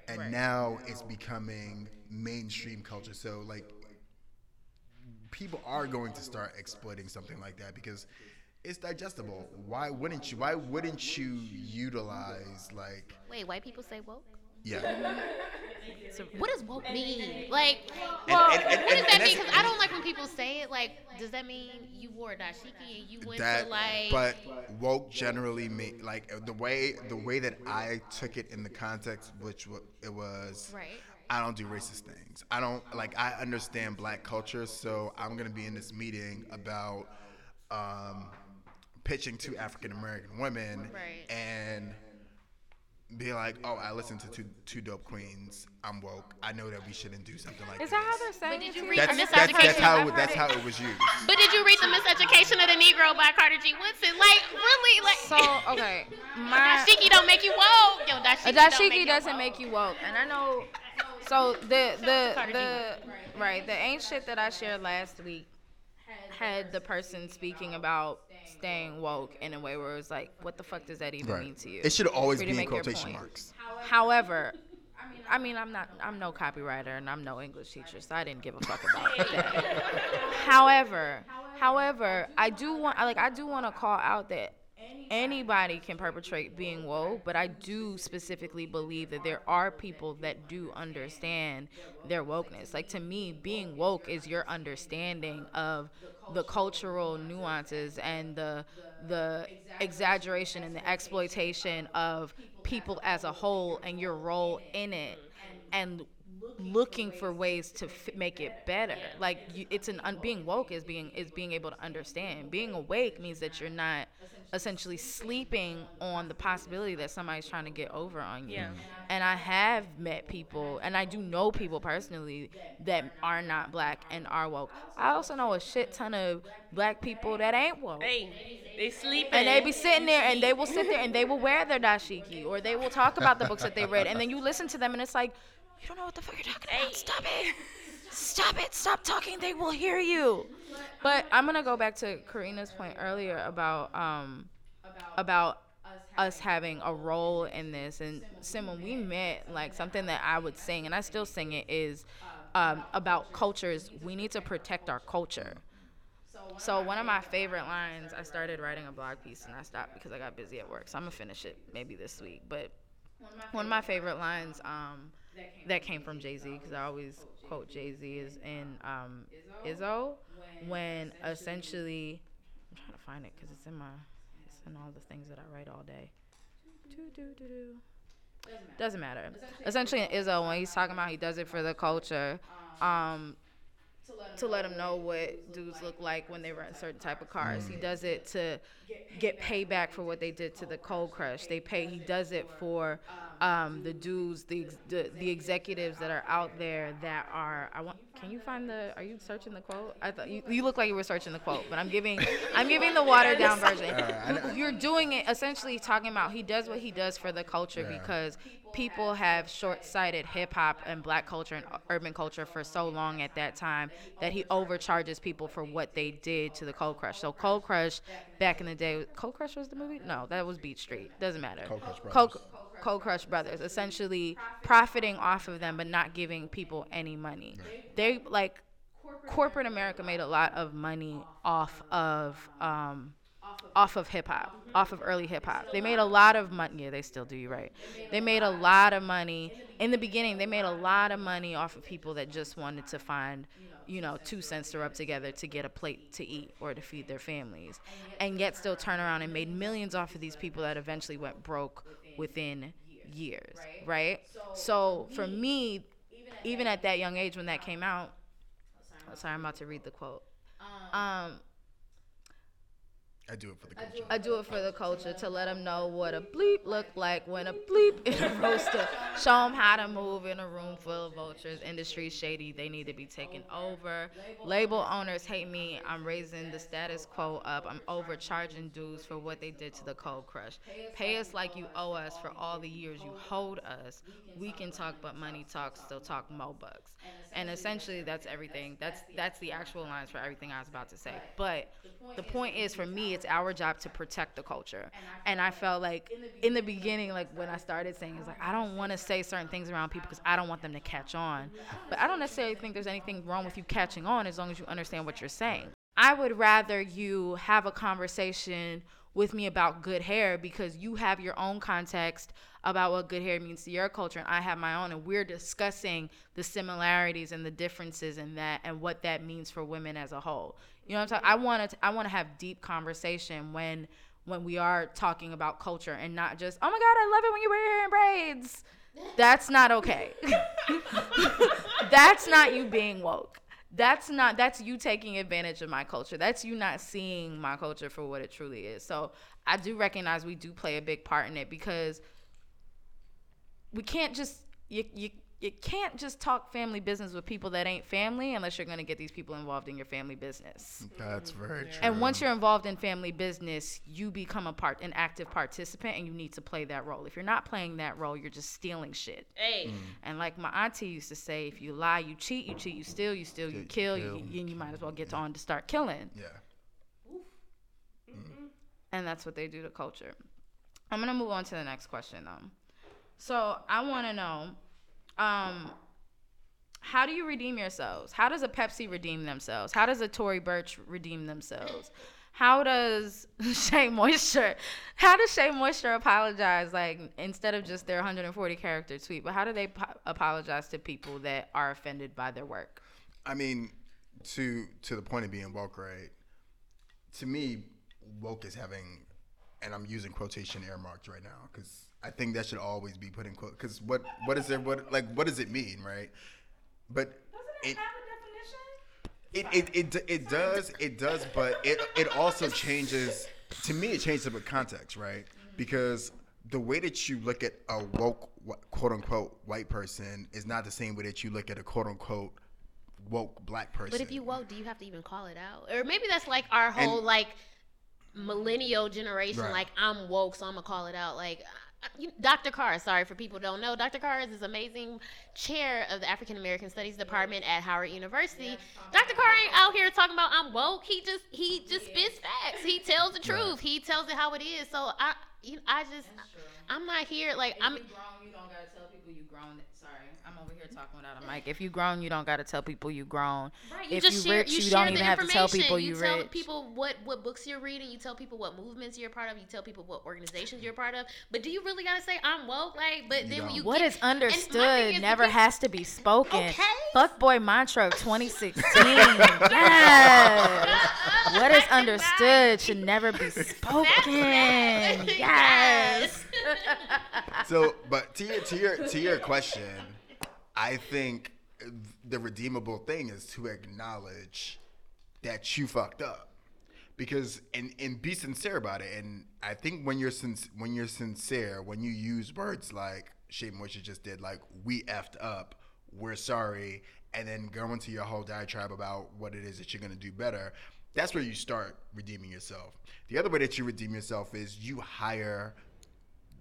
and now it's becoming mainstream culture. So like, people are going to start exploiting something like that because it's digestible. Why wouldn't you? Why wouldn't you utilize like Wait, white people say woke? yeah? What does woke mean? Like, And- and- and- what does that mean? Because I don't like when people say it. Like, does that mean you wore a dashiki and you went that to like? but woke generally mean like the way the way that i took it in the context which it was Right. I don't do racist things i don't like i understand black culture so i'm gonna be in this meeting about um pitching to african american women Right. and be like oh i listen to two, two dope queens i'm woke i know that we shouldn't do something like Is this that how they're saying But did it you to read that's, Miss that's, that's how it- that's how it. it was used But did you read the Miseducation of the Negro by Carter G. Woodson? Like, really? Like, So okay, my dashiki don't make you woke. Yo, dashiki, a don't make doesn't woke. make you woke, and I know. So the the the right the ain't shit that I shared last week had the person speaking about staying woke in a way where it was like, what the fuck does that even mean to you? it should always be to in your quotation point. marks However, I mean, I'm not, I'm no copywriter and I'm no English teacher, so I didn't give a fuck about that. however, however, I do want, like, I do want to call out that anybody can perpetrate being woke, but I do specifically believe that there are people that do understand their wokeness. Like to me, being woke is your understanding of the cultural nuances and the the exaggeration and the exploitation of people as a whole and your role in it and looking for ways to f- make it better. like you, it's an un- being woke is being is being able to understand. Being awake means that you're not essentially sleeping on the possibility that somebody's trying to get over on you. Yeah. and i have met people and i do know people personally that are not black and are woke. I also know a shit ton of black people that ain't woke. Hey, they sleep and they be sitting there and they will sit there and they will wear their dashiki or they will talk about the books that they read and then you listen to them and it's like you don't know what the fuck you're talking about. Stop it. Stop it. Stop talking. They will hear you. But i'm gonna go back to karina's point earlier about um about us having a role in this. And sim when we met like something that i would sing and i still sing it is um, about cultures. We need to protect our culture. So one of my favorite lines, I started writing a blog piece and I stopped because I got busy at work. So I'm gonna finish it maybe this week. But one of my favorite lines um, that came from Jay Z because I always quote Jay Z is in um, Izzo when essentially I'm trying to find it because it's in my it's in all the things that I write all day. Do, do, do, do. Doesn't matter. Essentially, in Izzo, when he's talking about he does it for the culture, um, to let him know what dudes look like when they run certain type of cars. He does it to get payback for what they did to the Cold Crush. They pay. He does it for um, the dudes, the, the the executives that are out there that are. I want. Can you find the? Are you searching the quote? I thought you, you look like you were searching the quote, but I'm giving I'm giving the watered down version. You- You're doing it essentially talking about he does what he does for the culture Yeah. because people have short-sighted hip hop and black culture and urban culture for so long at that time that he overcharges people for what they did to the Cold Crush. So Cold Crush back in the day, Cold Crush was the movie? No, that was Beat Street. Doesn't matter. Cold Crush Brothers. Cold, Cold Crush Brothers, essentially profiting off of them but not giving people any money. They like corporate America made a lot of money off of um, off of hip hop, off of early hip hop. They made a lot of money. Yeah, they still do. You right. They made a lot of money in the beginning. They made a lot of money off of people that just wanted to find, you know, two cents to rub together to get a plate to eat or to feed their families, and yet still turn around and made millions off of these people that eventually went broke within years, right? So for me, even at that young age when that came out, sorry, I'm about to read the quote. Um, I do it for the culture. I do it for the culture to let them know what a bleep look like when a bleep in a roadster. Show them how to move in a room full of vultures. Industry shady, they need to be taken over. Label owners hate me. I'm raising the status quo up. I'm overcharging dues for what they did to the cold crush. Pay us like you owe us for all the years you hold us. We can talk, but money talks. Still talk mo bucks. And essentially, that's everything. That's that's the actual lines for everything I was about to say. But the point is, for me, it's our job to protect the culture. And I felt like in the beginning, like when I started saying, it's like I don't want to say certain things around people because I don't want them to catch on. But I don't necessarily think there's anything wrong with you catching on as long as you understand what you're saying. I would rather you have a conversation with me about good hair because you have your own context about what good hair means to your culture and I have my own and we're discussing the similarities and the differences in that and what that means for women as a whole. You know what I'm saying? I want to I want to have deep conversation when when we are talking about culture and not just, "Oh my god, I love it when you wear your hair in braids." That's not okay. that's not you being woke. That's not that's you taking advantage of my culture. That's you not seeing my culture for what it truly is. So, I do recognize we do play a big part in it because we can't just you you you can't just talk family business with people that ain't family unless you're going to get these people involved in your family business. That's very true. And once you're involved in family business, you become a part an active participant and you need to play that role. If you're not playing that role, you're just stealing shit. Hey, And like my auntie used to say, if you lie, you cheat, you cheat, you steal, you steal, you you kill, kill. you, you, you might as well get on to start killing. yeah. Mm. and that's what they do to culture. I'm gonna move on to the next question though. So I want to know, um, how do you redeem yourselves? How does a Pepsi redeem themselves? How does a Tory Burch redeem themselves? How does Shea Moisture? How does Shea Moisture apologize? Like instead of just their 140 character tweet, but how do they po- apologize to people that are offended by their work? I mean, to to the point of being woke, right? To me, woke is having, and I'm using quotation air marks right now because I think that should always be put in quote. Because what what is it? What like what does it mean, right? But it, it, it, it, it does it does but it it also changes to me it changes with context right because the way that you look at a woke quote unquote white person is not the same way that you look at a quote unquote woke black person But if you woke, do you have to even call it out? Or maybe that's like our whole And- like millennial generation. Right. Like I'm woke, so I'm gonna call it out. Like you, Dr. Carr. Sorry for people who don't know. Dr. Carr is this amazing chair of the African American Studies Department at Howard University. Dr. Carr ain't out here talking about I'm woke. He just he just spits facts. He tells the truth. He tells it how it is. So I you, I just I'm not here like I'm. grown, you don't gotta tell people you grown. Sorry, I'm over here talking without a mic. If you grown, you don't gotta tell people you grown. Right, you if just you share, rich, you, you, share don't the even have to tell information. people you you tell rich. people what what books you're reading. You tell people what movements you're a part of. You tell people what organizations you're a part of. But do you really gotta say I'm woke? Like, but then when you What get, is and my thing understood is never because- has to be spoken. Okay. Fuck boy mantra of 2016. yes. What is understood should never be spoken. Yes. so but to your to your to your question i think the redeemable thing is to acknowledge that you fucked up. Because and and be sincere about it. And i think when you're sin- when you're sincere when you use words like Shea Moisture just did like we effed up we're sorry and then go into your whole diatribe about what it is that you're going to do better that's where you start redeeming yourself. The other way that you redeem yourself is you hire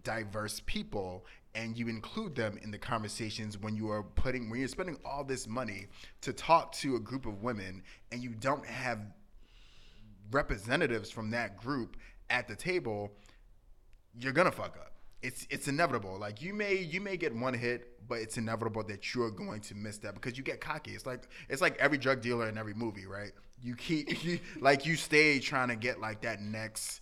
diverse people and you include them in the conversations when you are putting when you're spending all this money to talk to a group of women and you don't have representatives from that group at the table you're gonna fuck up it's it's inevitable. Like you may you may get one hit, but it's inevitable that you're going to miss that because you get cocky. It's like it's like every drug dealer in every movie, right? You keep you, like you stay trying to get like that next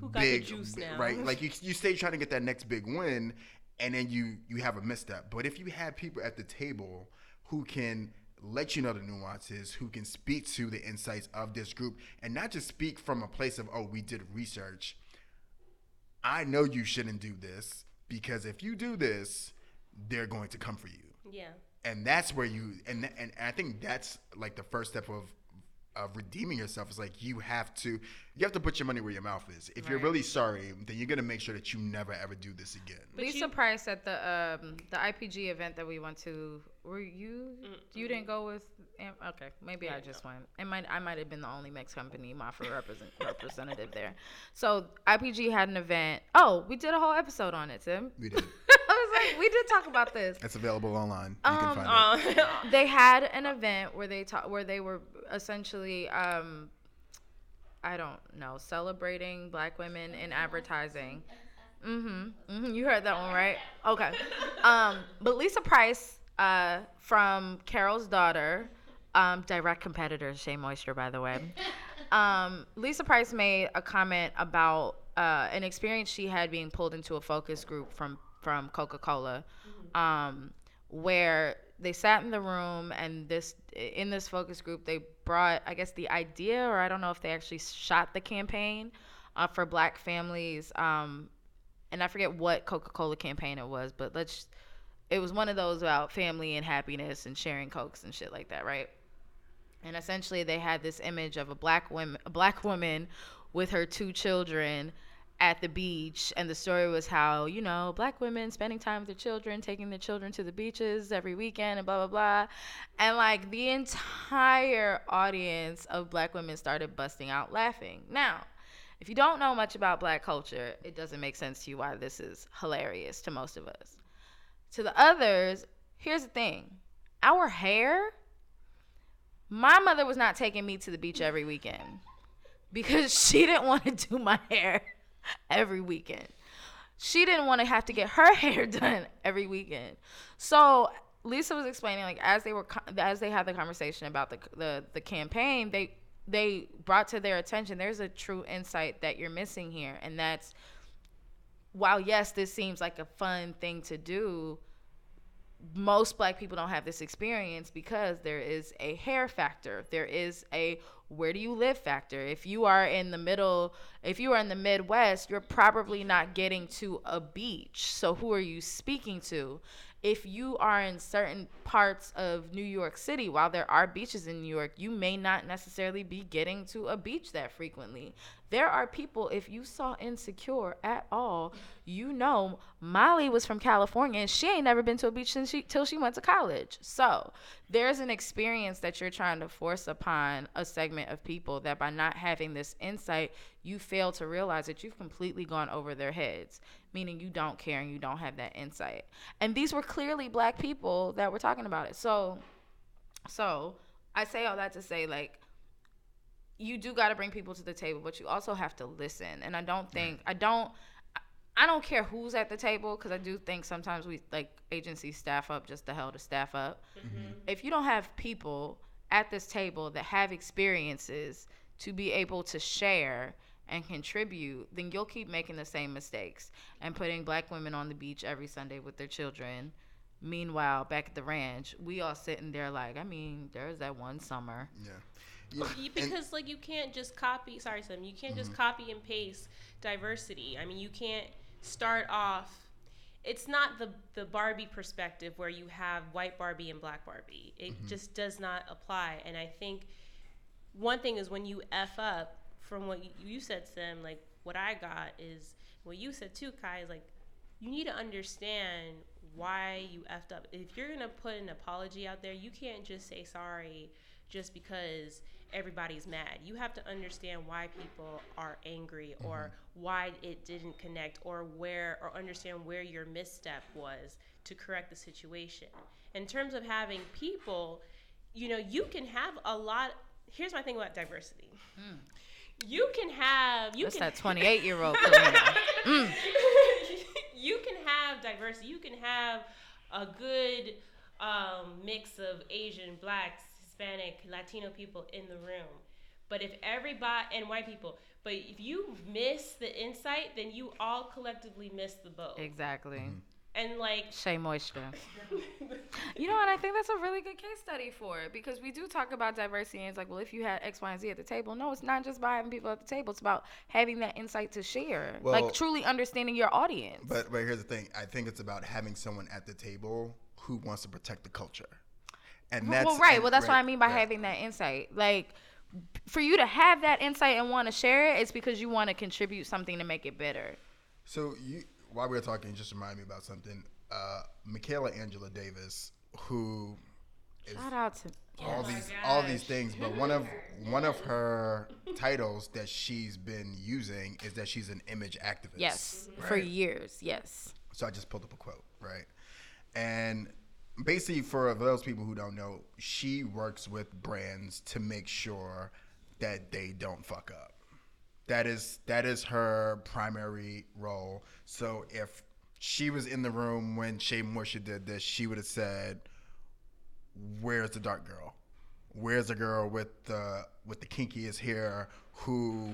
Who got the big juice now? right? Like you you stay trying to get that next big win, and then you you have a misstep. But if you have people at the table who can let you know the nuances, who can speak to the insights of this group, and not just speak from a place of oh we did research. I know you shouldn't do this because if you do this, they're going to come for you yeah. and that's where you and and I think that's like the first step of of redeeming yourself is like you have to you have to put your money where your mouth is. If you're really sorry, then you're gonna make sure that you never ever do this again. But Lisa you- Price at the um, the IPG event that we went to. Were you? You didn't go with? Okay, maybe I just went. It might. I might have been the only Mex company Mafra represent, representative there. So IPG had an event. Oh, we did a whole episode on it, Tim. We did. I was like, we did talk about this. It's available online. You Um, can find it. Uh, They had an event where they ta- where they were essentially. Um, I don't know, celebrating black women in advertising. Mhm. Mhm. You heard that one, right? Okay. Um, but Lisa Price, uh, from Carol's daughter, um, direct competitor to Shea Moisture, by the way. Um, Lisa Price made a comment about uh, an experience she had being pulled into a focus group from from Coca Cola, um, where they sat in the room and this in this focus group they brought I guess the idea or I don't know if they actually shot the campaign uh, for Black families. Um, and I forget what Coca Cola campaign it was, but let's. It was one of those about family and happiness and sharing cokes and shit like that, right? And essentially, they had this image of a black woman, a black woman, with her two children at the beach, and the story was how you know black women spending time with their children, taking their children to the beaches every weekend, and blah blah blah, and like the entire audience of black women started busting out laughing. Now, if you don't know much about black culture, it doesn't make sense to you why this is hilarious to most of us. To the others, here's the thing our hair, my mother was not taking me to the beach every weekend because she didn't want to do my hair every weekend. She didn't want to have to get her hair done every weekend. So Lisa was explaining like as they were as they had the conversation about the the, the campaign, they they brought to their attention there's a true insight that you're missing here and that's while yes this seems like a fun thing to do most black people don't have this experience because there is a hair factor. There is a where do you live factor. If you are in the middle if you are in the midwest you're probably not getting to a beach. So who are you speaking to if you are in certain parts of New York City, while there are beaches in New York, you may not necessarily be getting to a beach that frequently. There are people, if you saw Insecure at all, you know Molly was from California and she ain't never been to a beach since she, till she went to college. So there's an experience that you're trying to force upon a segment of people that by not having this insight, you fail to realize that you've completely gone over their heads, meaning you don't care and you don't have that insight. And these were clearly black people that were talking about it. So, so I say all that to say, like, you do got to bring people to the table, but you also have to listen. And I don't think I don't. I don't care who's at the table because I do think sometimes we like agencies staff up just the hell to staff up. Mm-hmm. If you don't have people at this table that have experiences to be able to share and contribute, then you'll keep making the same mistakes and putting black women on the beach every Sunday with their children. Meanwhile, back at the ranch, we all sitting there like, I mean, there's that one summer. Yeah. Yeah, You- and- because like you can't just copy sorry Sam, you can't just mm-hmm. copy and paste diversity. I mean you can't start off it's not the the Barbie perspective where you have white Barbie and black Barbie. It mm-hmm. just does not apply. And I think one thing is when you f up from what you, said, Sim, like what I got is what you said too, Kai, is like you need to understand why you effed up. If you're gonna put an apology out there, you can't just say sorry just because everybody's mad. You have to understand why people are angry mm-hmm. or why it didn't connect or where or understand where your misstep was to correct the situation. In terms of having people, you know, you can have a lot here's my thing about diversity. Hmm. You can have you That's can that 28 year old. you can have diversity, you can have a good um, mix of Asian, blacks, Hispanic, Latino people in the room. But if everybody and white people, but if you miss the insight, then you all collectively miss the boat. Exactly. And like, Shea Moisture. You know what? I think that's a really good case study for it because we do talk about diversity and it's like, well, if you had X, Y, and Z at the table, no, it's not just about having people at the table. It's about having that insight to share, Well- like truly understanding your audience. But but here's the thing. I think it's about having someone at the table who wants to protect the culture. And that's well, right. Well, that's what I mean by right. having that insight. Like, for you to have that insight and want to share it, it's because you want to contribute something to make it better. So you, while we were talking, just remind me about something. Uh, Michaela Angela Davis, who is Shout out to all my these all these things, but one of one of her titles that she's been using is that she's an image activist. yes for years. Yes. So I just pulled up a quote, right? And basically, for those people who don't know, she works with brands to make sure that they don't fuck up. That is that is her primary role. So if she was in the room when Shea Moisture did this, she would have said, "Where's the dark girl? Where's the girl with the with the kinkiest hair who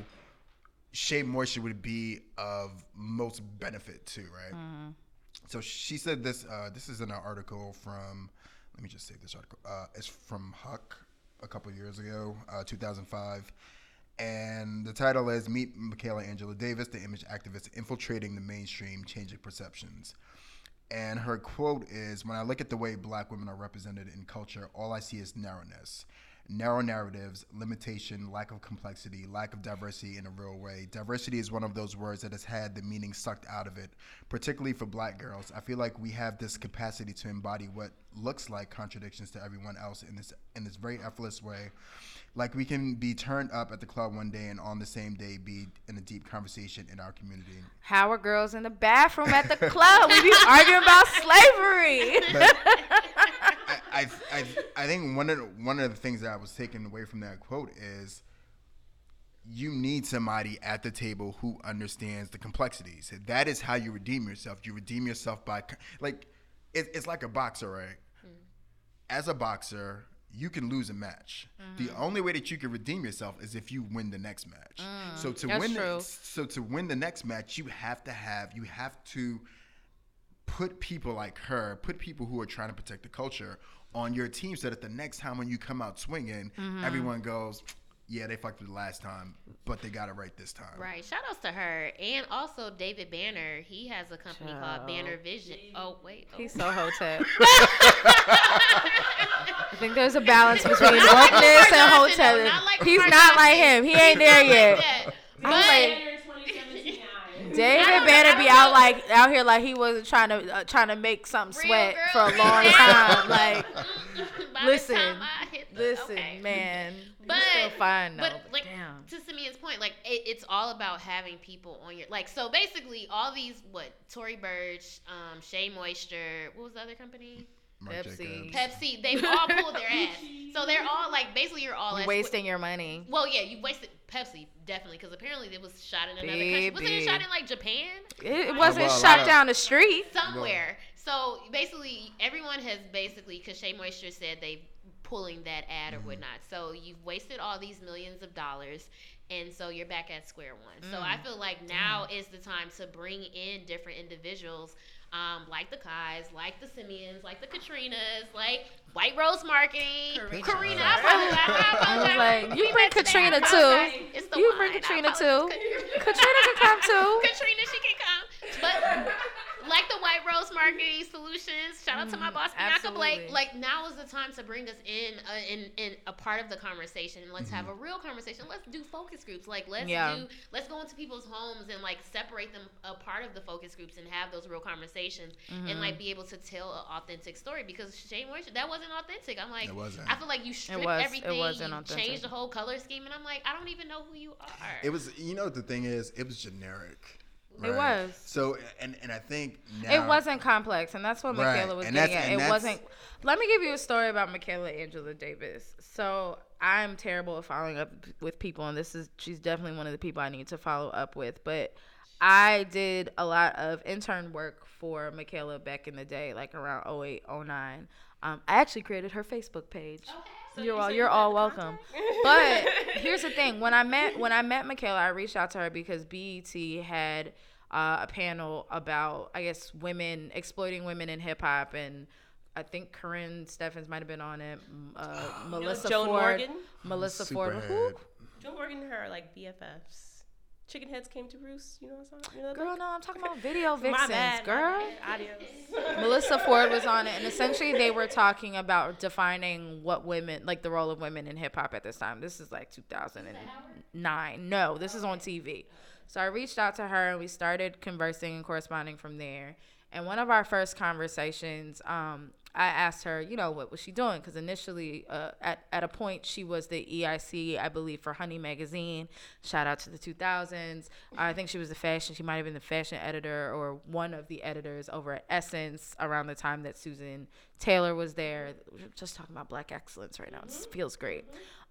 Shea Moisture would be of most benefit to, right?" So she said this. Uh, this is in an article from. Let me just say this article. Uh, it's from Huck a couple years ago, uh, 2005, and the title is "Meet Michaela Angela Davis, the image activist infiltrating the mainstream, changing perceptions." And her quote is When I look at the way black women are represented in culture, all I see is narrowness. Narrow narratives, limitation, lack of complexity, lack of diversity in a real way. Diversity is one of those words that has had the meaning sucked out of it, particularly for black girls. I feel like we have this capacity to embody what looks like contradictions to everyone else in this in this very effortless way. Like we can be turned up at the club one day and on the same day be in a deep conversation in our community. How are girls in the bathroom at the club? We be arguing about slavery. But I, I, I, I think one of the, one of the things that I was taking away from that quote is you need somebody at the table who understands the complexities. That is how you redeem yourself. You redeem yourself by like it, it's like a boxer, right? Hmm. As a boxer, you can lose a match. The only way that you can redeem yourself is if you win the next match. so to win. The, so to win the next match, you have to have you have to put people like her, put people who are trying to protect the culture on your team so that the next time when you come out swinging, Mm-hmm. everyone goes, yeah, they fucked it the last time, but they got it right this time. Right. Shout outs to her. And also David Banner. He has a company Child. called Banner Vision. Oh, wait. Oh. He's so hotep. I think there's a balance between wokeness and Johnson, though, hotep. not like He's Lamar not like him. He ain't there yet. Yeah. I'm But like- Banner 2017 eyes. David don't Banner be out know. like out here like he wasn't trying to uh, trying to make something Real sweat girl, for a long time. Like, listen, time I hit the- listen, okay. man, But you still fine though. but like damn. to Simeon's point, like it, it's all about having people on your like. So basically, all these what Tory Burch, um, Shea Moisture, what was the other company? Mark Pepsi. Jacobs. Pepsi. They've all pulled their ass. So they're all like basically you're all You as- wasting your money. Well, yeah, you wasted Pepsi definitely because apparently it was shot in another country. Wasn't it shot in like Japan? It, it wasn't well, shot of- down the street. somewhere. So basically, everyone has basically because Shea Moisture said they pulling that ad or whatnot. So you've wasted all these millions of dollars, and so you're back at square one. So I feel like now is the time to bring in different individuals. Um, like the Kais, like the Simeons, like the Katrinas, like White Rose Marketing, Karina. Karina. I apologize. I I was like, you We bring met today. Katrina apologize. too. It's the You wine. bring Katrina too. Katrina can come too. Katrina, she can come. But like the White Rose Marketing Solutions, shout out to my mm, boss Bianca Blake. Like now is the time to bring us in, uh, in, in a part of the conversation. Let's have mm-hmm. a real conversation. Let's do focus groups. Like let's Yeah. do, let's go into people's homes and like separate them a part of the focus groups and have those real conversations and mm-hmm. like be able to tell an authentic story. Because Shea Moisture, that wasn't authentic. I'm like, It wasn't. I feel like you stripped was- it everything. wasn't you authentic. changed the whole color scheme, and I'm like, I don't even know who you are. It was, you know, what the thing is, it was generic. It was. So, and and I think now, It wasn't complex, and that's what Right, Michaela was and getting at. It wasn't. Let me give you a story about Michaela Angela Davis. So I'm terrible at following up with people, and this is she's definitely one of the people I need to follow up with. But I did a lot of intern work for Michaela back in the day, like around 08, 09. Um, I actually created her Facebook page. So you're all you're all welcome. But here's the thing: when I met when I met Michaela, I reached out to her because BET had uh, a panel about I guess women exploiting women in hip hop, and I think Karrine Steffans might have been on it. m- Uh, Melissa Joan Ford, Morgan? Melissa Ford. Who? Joan Morgan and her are like BFFs. Chicken heads came to roost. You know what I'm talking? That Girl, no, I'm talking about video vixens, bad, girl. Adios. Melyssa Ford was on it, and essentially they were talking about defining what women, like the role of women in hip hop at this time. This is like 2009. No, this is on TV. So I reached out to her, and we started conversing and corresponding from there. And one of our first conversations, um, I asked her, you know, what was she doing? Because initially, uh, at, at a point, she was the EIC, I believe, for Honey Magazine. Shout out to the 2000s. I think she was the fashion, she might have been the fashion editor or one of the editors over at Essence around the time that Susan Taylor was there. We're just talking about black excellence right now. It feels great.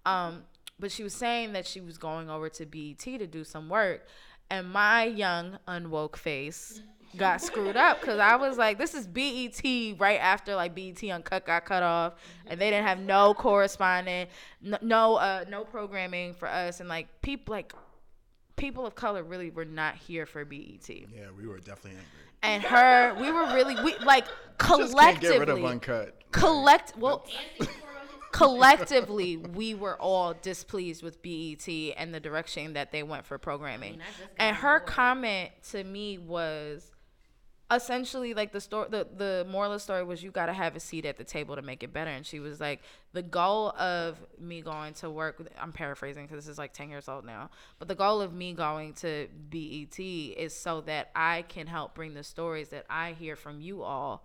Um, but she was saying that she was going over to BET to do some work. And my young, unwoke face got screwed up because I was like, this is BET right after like BET Uncut got cut off, and they didn't have no correspondent, no no, uh, no programming for us, and like people like people of color really were not here for BET. Yeah, we were definitely angry. And her, we were really we like Just can't get rid of uncut. collect well collectively we were all displeased with BET and the direction that they went for programming. and her comment to me was essentially like the story the, the moral of the story was you got to have a seat at the table to make it better and she was like the goal of me going to work i'm paraphrasing because this is like 10 years old now but the goal of me going to bet is so that i can help bring the stories that i hear from you all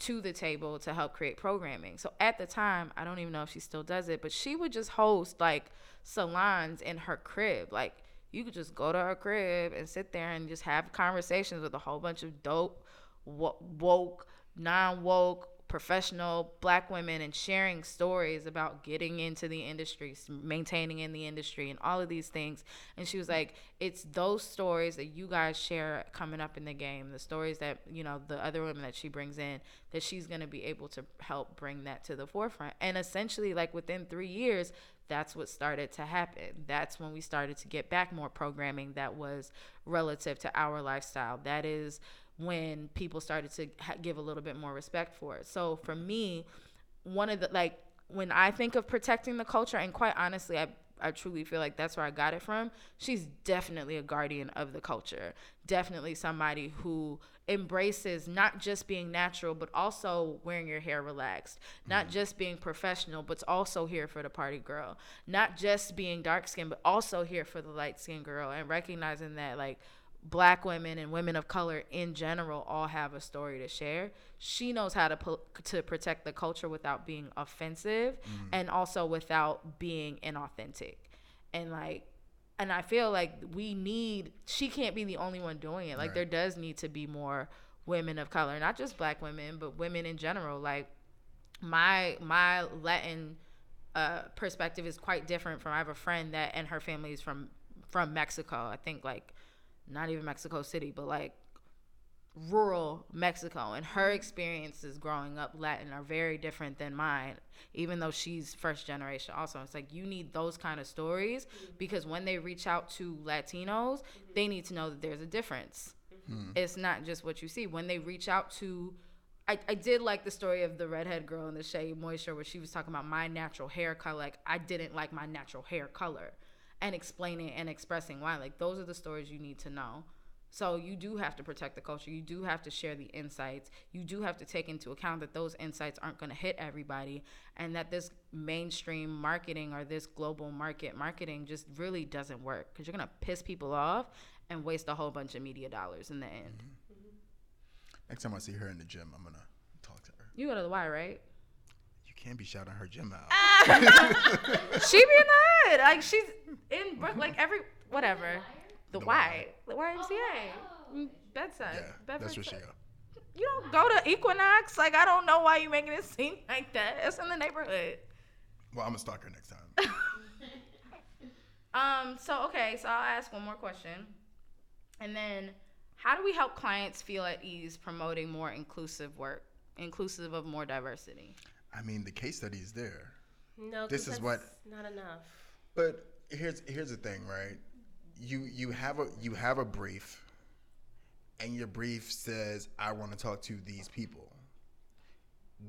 to the table to help create programming. So at the time, I don't even know if she still does it, but she would just host like salons in her crib. Like you could just go to her crib and sit there and just have conversations with a whole bunch of dope, wo- woke, non-woke, professional black women and sharing stories about getting into the industry, maintaining in the industry and all of these things. And she was like, it's those stories that you guys share coming up in the game, the stories that, you know, the other women that she brings in, that she's going to be able to help bring that to the forefront. And essentially, like within three years, that's what started to happen. That's when we started to get back more programming that was relative to our lifestyle. That is when people started to ha- give a little bit more respect for it. So for me, one of the like when I think of protecting the culture, and quite honestly, I I truly feel like that's where I got it from. She's definitely a guardian of the culture. Definitely somebody who embraces not just being natural, but also wearing your hair relaxed. Not mm-hmm. just being professional, but also here for the party girl. Not just being dark skinned, but also here for the light skinned girl. And recognizing that, like, black women and women of color in general all have a story to share. She knows how to po- to protect the culture without being offensive and also without being inauthentic. And like and I feel like we need she can't be the only one doing it. Like Right. there does need to be more women of color, not just black women, but women in general. Like my my Latin uh, perspective is quite different from I have a friend that and her family is from from Mexico. I think like not even Mexico City, but like rural Mexico. And her experiences growing up Latin are very different than mine even though she's first generation also. It's like you need those kind of stories mm-hmm. because when they reach out to Latinos mm-hmm. they need to know that there's a difference. Mm-hmm. Hmm. It's not just what you see. When they reach out to I, I did like the story of the redhead girl in the Shea Moisture where she was talking about my natural hair color. Like I didn't like my natural hair color and explaining and expressing why like those are the stories you need to know so you do have to protect the culture. You do have to share the insights. You do have to take into account that those insights aren't going to hit everybody and that this mainstream marketing or this global market marketing just really doesn't work because you're going to piss people off and waste a whole bunch of media dollars in the end. Mm-hmm. Mm-hmm. Next time I see her in the gym, I'm gonna talk to her. You go to the Y, right? You can't be shouting her gym out. Ah! she be in the hood. Like she's in Brook, like every whatever. The, The Y, Y. the YMCA, Mm, Bed-Stuy. yeah, that's where she go. You don't go to Equinox. Like I don't know why you making it seem like that. It's in the neighborhood. Well, I'm gonna stalk her next time. Um. So okay. So I'll ask one more question, and then how do we help clients feel at ease promoting more inclusive work, inclusive of more diversity? I mean, the case study is there. No, this is what- not enough. But here's here's the thing, right? You you have a you have a brief, and your brief says, "I want to talk to these people."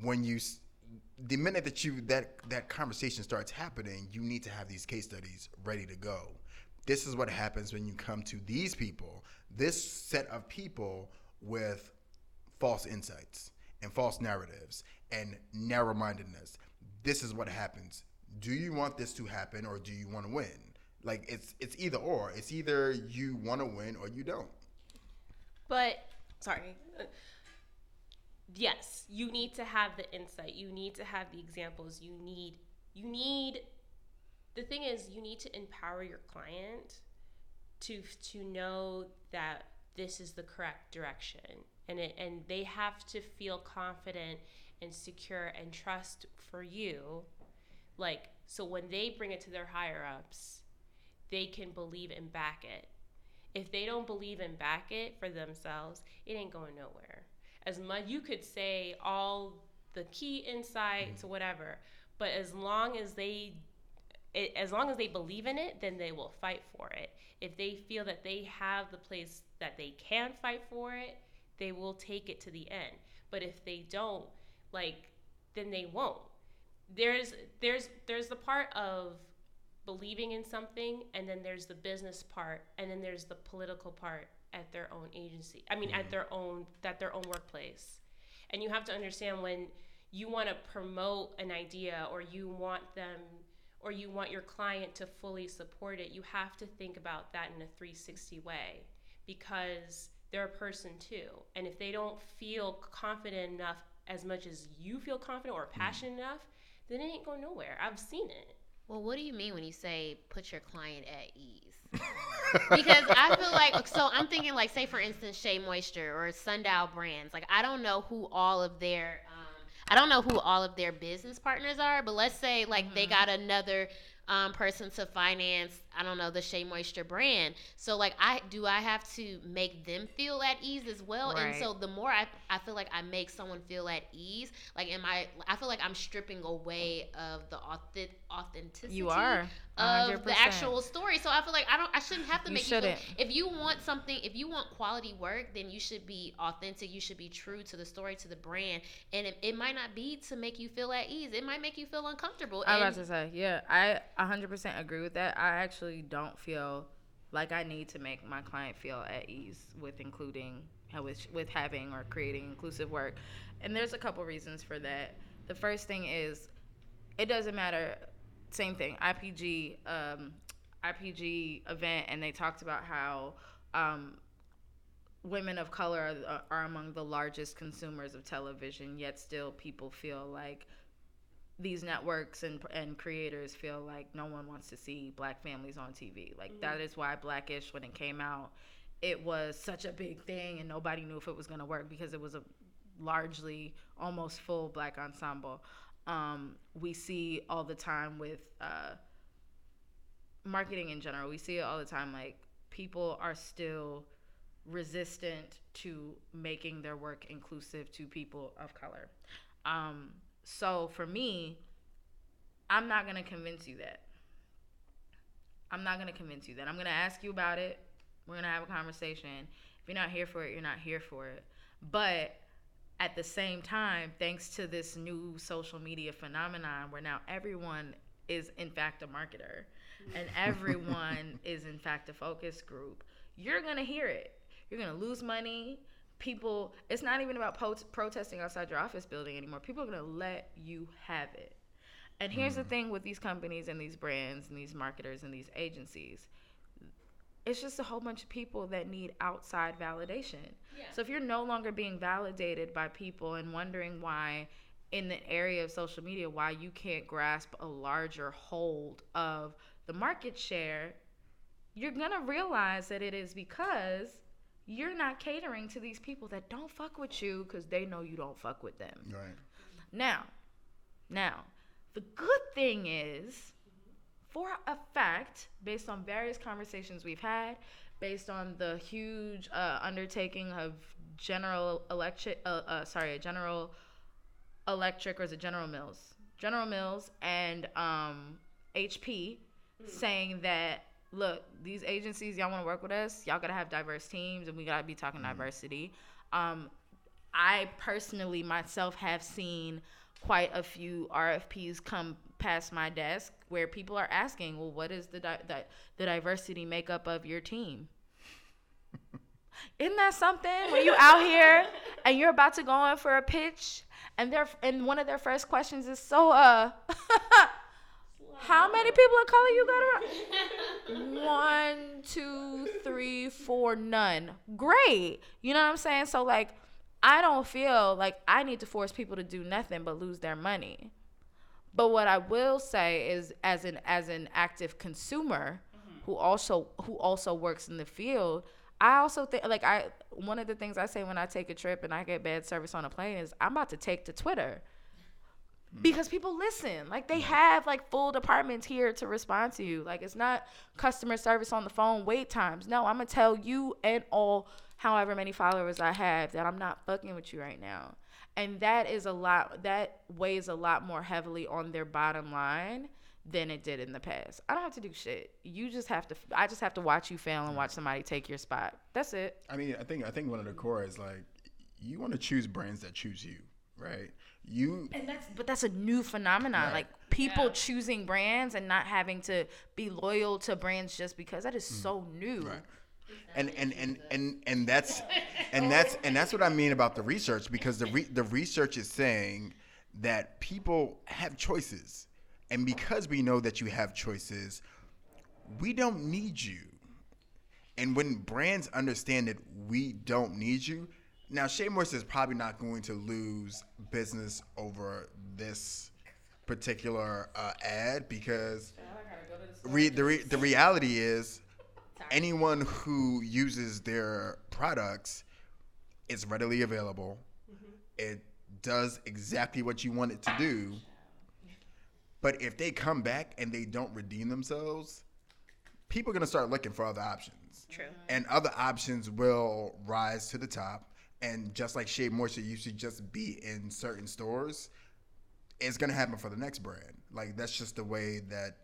When you, the minute that you that that conversation starts happening, you need to have these case studies ready to go. This is what happens when you come to these people, this set of people with false insights and false narratives and narrow-mindedness. This is what happens. Do you want this to happen or do you want to win? Like it's it's either or. It's either you want to win or you don't. But sorry. Yes, you need to have the insight. You need to have the examples. You need you need the thing is you need to empower your client to to know that this is the correct direction and it and they have to feel confident and secure and trust for you like so when they bring it to their higher ups they can believe and back it if they don't believe and back it for themselves, it ain't going nowhere. As much you could say all the key insights or mm-hmm. whatever, but as long as they it, as long as they believe in it, then they will fight for it. If they feel that they have the place that they can fight for it, they will take it to the end. But if they don't, like then they won't. There's there's there's the part of believing in something and then there's the business part and then there's the political part at their own agency i mean at mm-hmm. their own at their own workplace. And you have to understand when you want to promote an idea or you want them or you want your client to fully support it you have to think about that in a 360 way because they're a person too. And if they don't feel confident enough as much as you feel confident or mm. passionate enough then it ain't going nowhere i've seen it Well, what do you mean when you say put your client at ease? because I feel like so I'm thinking like say for instance Shea Moisture or Sundial Brands. Like I don't know who all of their um, I don't know who all of their business partners are, but let's say like they got another um, person to finance. I don't know the Shea Moisture brand. So like I do I have to make them feel at ease as well. And so the more I I feel like I make someone feel at ease, like am I I feel like I'm stripping away of the authentic authenticity You are. of 100%. the actual story. So I feel like I don't I shouldn't have to make you feel, shouldn't. if you want something if you want quality work, then you should be authentic. You should be true to the story, to the brand. And it, it might not be to make you feel at ease. It might make you feel uncomfortable. I was about to say, yeah, I 100% agree with that. I actually don't feel like I need to make my client feel at ease with including with with having or creating inclusive work. And there's a couple reasons for that. The first thing is it doesn't matter same thing. IPG um IPG event and they talked about how um women of color are, are among the largest consumers of television, yet still people feel like these networks and and creators feel like no one wants to see black families on TV. Like that is why Blackish when it came out, it was such a big thing and nobody knew if it was going to work because it was a largely almost full black ensemble. Um, we see all the time with uh, marketing in general. We see it all the time. Like people are still resistant to making their work inclusive to people of color. Um, so for me, I'm not gonna convince you that. I'm not gonna convince you that. I'm gonna ask you about it. We're gonna have a conversation. If you're not here for it, you're not here for it. But at the same time, thanks to this new social media phenomenon where now everyone is in fact a marketer and everyone is in fact a focus group, you're gonna hear it. You're gonna lose money. People, it's not even about po- protesting outside your office building anymore. People are gonna let you have it. And here's the mm. thing with these companies and these brands and these marketers and these agencies it's just a whole bunch of people that need outside validation. So if you're no longer being validated by people and wondering why in the area of social media why you can't grasp a larger hold of the market share, you're going to realize that it is because you're not catering to these people that don't fuck with you cuz they know you don't fuck with them. Right. Now, now, the good thing is, for a fact, based on various conversations we've had, based on the huge uh, undertaking of General Electric. Uh, uh, sorry, General Electric or is it General Mills? General Mills and um, HP saying that look, these agencies y'all want to work with us, y'all gotta have diverse teams, and we gotta be talking diversity. Um, I personally myself have seen quite a few RFPs come past my desk where people are asking, well, what is the di- di- the diversity makeup of your team? Isn't that something when you out here and you're about to go in for a pitch and they're and one of their first questions is so uh how many people of color you got around? One, two, three, four, none. Great. You know what I'm saying? So like I don't feel like I need to force people to do nothing but lose their money. But what I will say is as an as an active consumer mm-hmm. who also who also works in the field, I also think like I one of the things I say when I take a trip and I get bad service on a plane is I'm about to take to Twitter. Because people listen. Like they have like full departments here to respond to you. Like it's not customer service on the phone wait times. No, I'm gonna tell you and all however many followers I have that I'm not fucking with you right now. And that is a lot that weighs a lot more heavily on their bottom line than it did in the past. I don't have to do shit. You just have to I just have to watch you fail and watch somebody take your spot. That's it. I mean, I think I think one of the core is like you want to choose brands that choose you, right? You And that's but that's a new phenomenon. Right. Like people choosing brands and not having to be loyal to brands just because that is mm. so new. Right. and and and and and that's and that's and that's what I mean about the research because the re- the research is saying that people have choices, and because we know that you have choices, we don't need you. And when brands understand that we don't need you, now Shea Moisture is probably not going to lose business over this particular uh, ad because re- the re- the reality is anyone who uses their products is readily available. It does exactly what you want it to do. But if they come back and they don't redeem themselves, people are going to start looking for other options. True. And other options will rise to the top. And just like Shea Moisture used to just be in certain stores, it's to happen for the next brand. Like, that's just the way that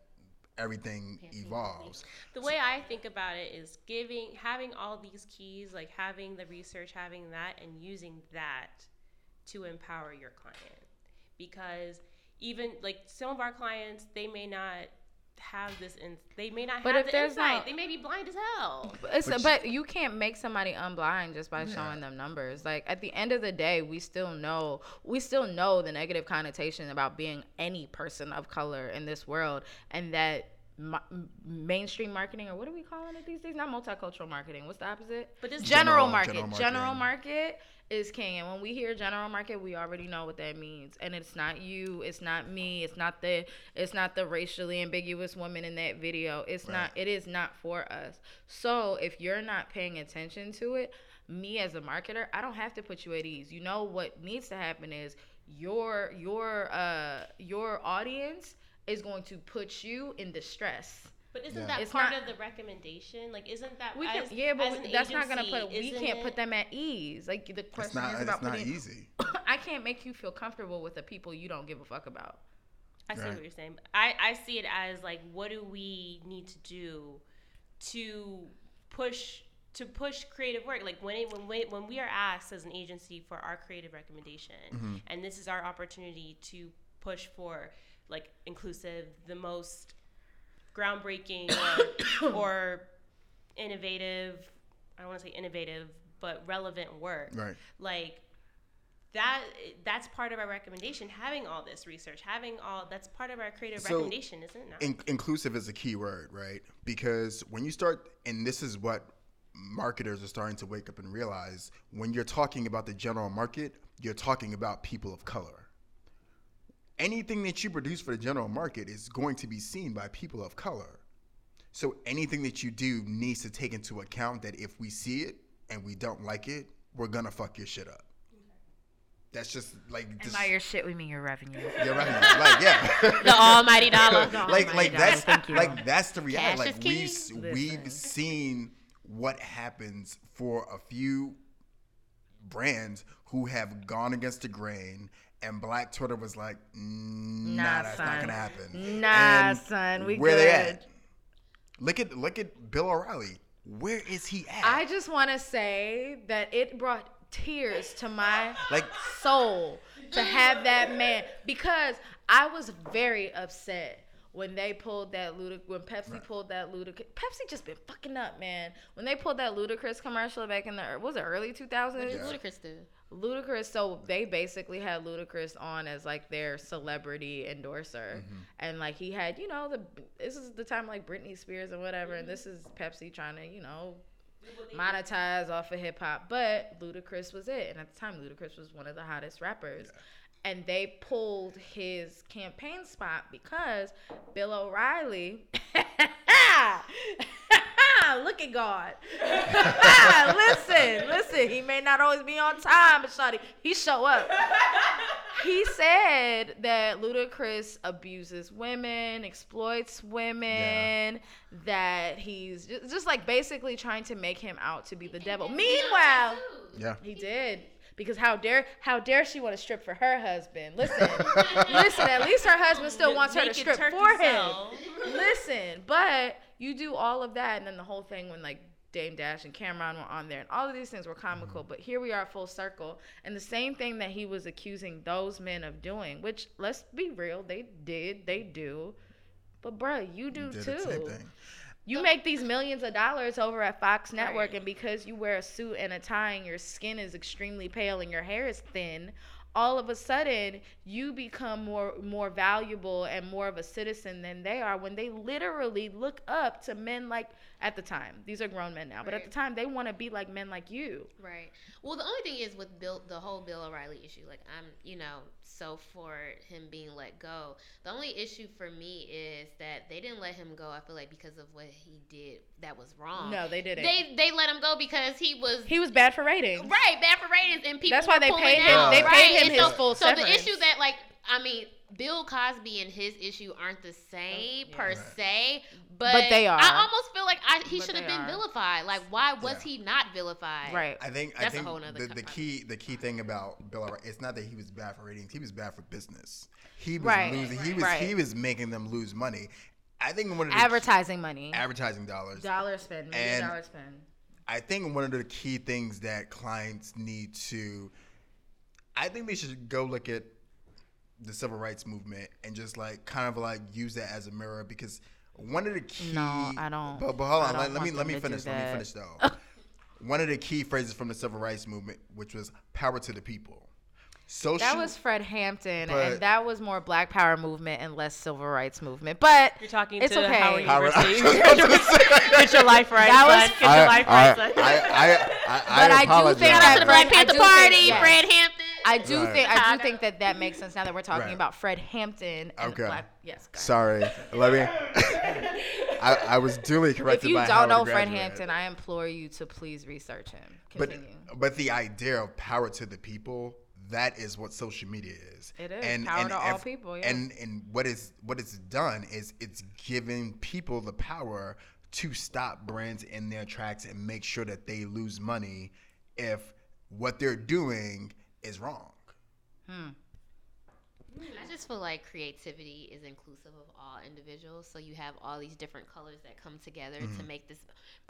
everything evolves. The way I think about it is giving, having all these keys, like having the research, having that, and using that to empower your client. Because even like some of our clients, they may not have this, in, they may not But have if the there's insight. not- they may be blind as hell. It's, But but, you- you can't make somebody unblind just by showing them numbers. Like at the end of the day, we still know we still know the negative connotation about being any person of color in this world, and that ma- mainstream marketing or what are we calling it these days? Not multicultural marketing. What's the opposite? But this general, General- market. general General, market is king, and when we hear general market, we already know what that means. And it's not you, it's not me, it's not the it's not the racially ambiguous woman in that video. It's Right. not. It is not for us. So if you're not paying attention to it, me as a marketer, I don't have to put you at ease. You know what needs to happen is your your uh your audience is going to put you in distress. But isn't Yeah. that It's part not- of the recommendation? Like, isn't that We as, can, yeah, but as we- an that's not gonna put. We can't it- put them at ease. Like the It's question not, is it's about not putting. easy. I can't make you feel comfortable with the people you don't give a fuck about. I see Right. what you're saying. I, I see it as like, what do we need to do to push to push creative work? Like when it, when we, when we are asked as an agency for our creative recommendation, Mm-hmm. and this is our opportunity to push for like inclusive, the most groundbreaking or, or innovative. I don't want to say innovative, but relevant work. Right. Like that that's part of our recommendation having all this research having all that's part of our creative So, recommendation isn't it? In- inclusive is a key word, right? Because when you start, and this is what marketers are starting to wake up and realize when you're talking about the general market, you're talking about people of color. Anything that you produce for the general market is going to be seen by people of color. So anything that you do needs to take into account that if we see it and we don't like it, we're gonna fuck your shit up. That's just like just, your shit, we mean your revenue. your revenue. like yeah. The almighty dollar. like my like that's thank you. like that's the reality. Cash like is we've king. we've seen what happens for a few brands who have gone against the grain and black twitter was like nah, Nah, that's son. not gonna happen Nah, And son, we where they at look at look at bill o'reilly where is he at I just want to say that it brought tears to my like soul to have that man because I was very upset when they pulled that ludic when Pepsi pulled that Ludacris Pepsi just been fucking up, man. When they pulled that Ludacris commercial back in the was it early 2000s? Yeah. Ludacris do. Ludacris, so they basically had Ludacris on as like their celebrity endorser, mm-hmm. and like he had, you know, the this is the time like Britney Spears and whatever, and this is Pepsi trying to, you know, monetize off of hip hop. But Ludacris was it, and at the time, Ludacris was one of the hottest rappers. And they pulled his campaign spot because Bill O'Reilly. Look at God. listen, listen. He may not always be on time, but Shawty, he show up. He said that Ludacris abuses women, exploits women, that he's just, just like basically trying to make him out to be the devil. Meanwhile, yeah he did. Because how dare how dare she want to strip for her husband? Listen, listen. At least her husband still wants her to strip for him. Listen, but you do all of that, and then the whole thing when like Dame Dash and Cam'ron were on there, and all of these things were comical. Mm-hmm. But here we are, full circle, and the same thing that he was accusing those men of doing, which let's be real, they did, they do. But bruh, you do did too. the same thing You make these millions of dollars over at Fox Network, Right. and because you wear a suit and a tie and your skin is extremely pale and your hair is thin, all of a sudden you become more more valuable and more of a citizen than they are when they literally look up to men like at the time. These are grown men now, but at the time they want to be like men like you. Right. Well, the only thing is with Bill, the whole Bill O'Reilly issue. Like, I'm, you know, so for him being let go. The only issue for me is that they didn't let him go. I feel like because of what he did, that was wrong. No, they didn't. They they let him go because he was he was bad for ratings. right bad for ratings and people. That's why they paid him- they right? paid him And his so, full So the issue that like I mean. Bill Cosby and his issue aren't the same Yeah. per Right. se, but, But they are. I almost feel like I, he should have been are. vilified. Like, why was Yeah. he not vilified? Right. I think I That's a think whole nother the, the key the key thing about Bill it's not that he was bad for ratings. He was bad for business. He was Right, losing. He was right. he was making them lose money. I think one of the Advertising money. advertising dollars. dollar spend. Maybe And- dollar spend. I think one of the key things that clients need to, I think they should go look at the civil rights movement and just like kind of like use that as a mirror because one of the key. No, I don't. But, but hold on, let, let me let me them to do finish. Let me finish though. one of the key phrases from the civil rights movement, which was "power to the people." Social. That was Fred Hampton, But- and that was more Black Power movement and less Civil Rights movement. But You're talking It's to okay. Howard Howard- University. I was gonna say- Get your life right, That son. was- Get your life right, son. I, I, I, But I do think Shout out to the Fred- Black Panther Party. Fred Hampton. I do Right. think I do think that that makes sense now that we're talking Right. about Fred Hampton and Okay. Black. Yes, guys. Sorry, let me. I, I was duly If you by don't Howard know Fred. Hampton, I implore you to please research him. But Continue. but the idea of power to the people, that is what social media is. It is. Power to all people, yeah. And and what is what it's done is it's giving people the power to stop brands in their tracks and make sure that they lose money if what they're doing is wrong. Hmm. I just feel like creativity is inclusive of all individuals. So you have all these different colors that come together to make this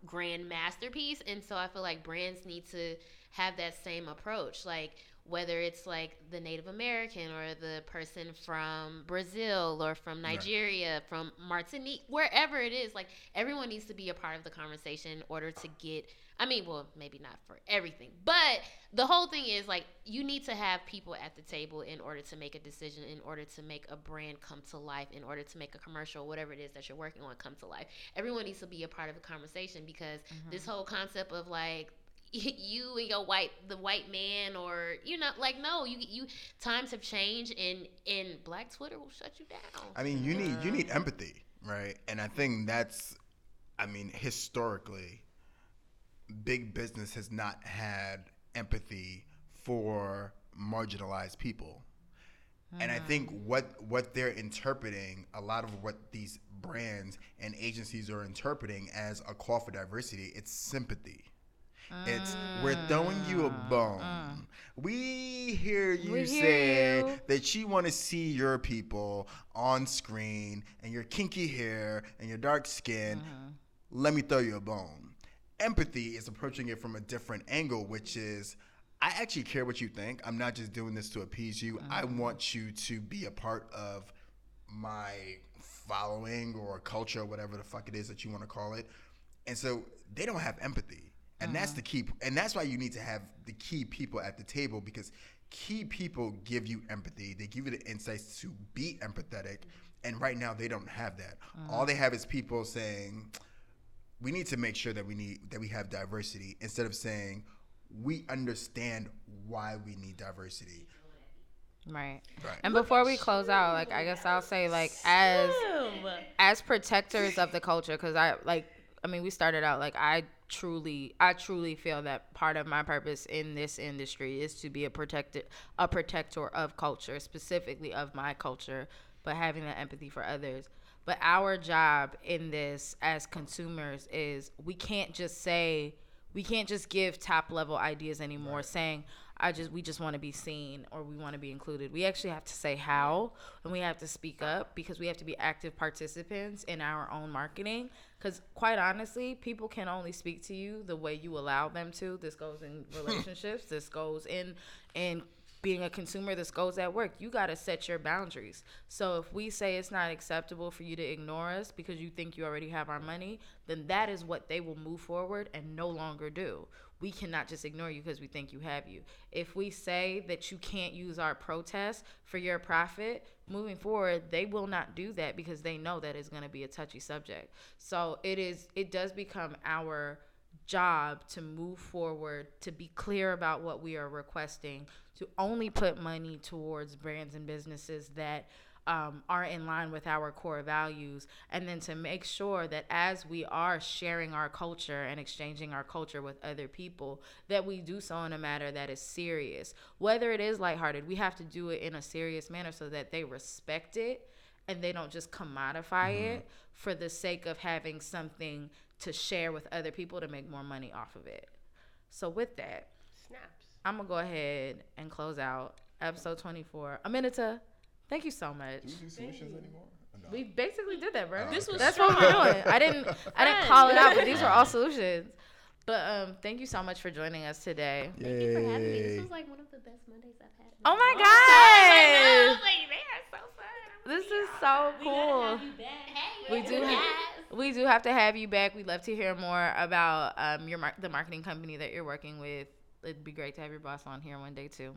grand masterpiece. And so I feel like brands need to have that same approach. Like whether it's like the Native American or the person from Brazil or from Nigeria, from Martinique, wherever it is, like everyone needs to be a part of the conversation in order to get I mean, well, maybe not for everything, but the whole thing is like you need to have people at the table in order to make a decision, in order to make a brand come to life, in order to make a commercial, whatever it is that you're working on come to life. Everyone needs to be a part of the conversation because this mm-hmm. whole concept of like you and your white the white man or you know like no you you times have changed and and black twitter will shut you down I mean, you need you need empathy, right? And I think that's, I mean, historically, big business has not had empathy for marginalized people. And I think hmm. what what they're interpreting, a lot of what these brands and agencies are interpreting as a call for diversity. It's sympathy. It's we're hmm. throwing you a hmm. bone. We hear you We say hear you. that you want to see your people on screen and your kinky hair and your dark skin. Mm-hmm. Let me throw you a bone. Empathy is approaching it from a different angle, which is I actually care what you think. I'm not just doing this to appease you. I Mm-hmm. want you to be a part of my following or culture, whatever the fuck it is that you want to call it. And so they don't have empathy. And that's the key. And that's why you need to have the key people at the table because key people give you empathy. They give you the insights to be empathetic. And right now they don't have that. All they have is people saying, we need to make sure that we need that we have diversity instead of saying we understand why we need diversity. Right. Right. And before we close out, like I guess I'll say like as as protectors of the culture because i like i mean we started out like i truly i truly feel that part of my purpose in this industry is to be a protected a protector of culture specifically of my culture but having that empathy for others but our job in this as consumers is we can't just say we can't just give top level ideas anymore saying i just we just want to be seen or we want to be included. We actually have to say how and we have to speak up because we have to be active participants in our own marketing. Because quite honestly people can only speak to you the way you allow them to. This goes in relationships. This goes in in being a consumer this goes at work. You got to set your boundaries. So if we say it's not acceptable for you to ignore us because you think you already have our money then that is what they will move forward and no longer do. We cannot just ignore you because we think you have you. If we say that you can't use our protest for your profit moving forward they will not do that because they know that is going to be a touchy subject. So it is it does become our job to move forward, to be clear about what we are requesting, to only put money towards brands and businesses that um, are in line with our core values, and then to make sure that as we are sharing our culture and exchanging our culture with other people, that we do so in a manner that is serious. Whether it is lighthearted, we have to do it in a serious manner so that they respect it and they don't just commodify it for the sake of having something to share with other people to make more money off of it. So with that, Snaps. I'm gonna go ahead and close out episode 24. Aminata, thank you so much. Do we do solutions anymore? No. We basically did that, bro. This was That's what we're doing. I didn't I didn't call it out, but these were all solutions. But um, thank you so much for joining us today. Thank you for having me. This was like one of the best Mondays I've had. Oh my I god, was like, they are so fun. this is so cool. We do have, we do have to have you back. We'd love to hear more about um, your mar- the marketing company that you're working with. It'd be great to have your boss on here one day too.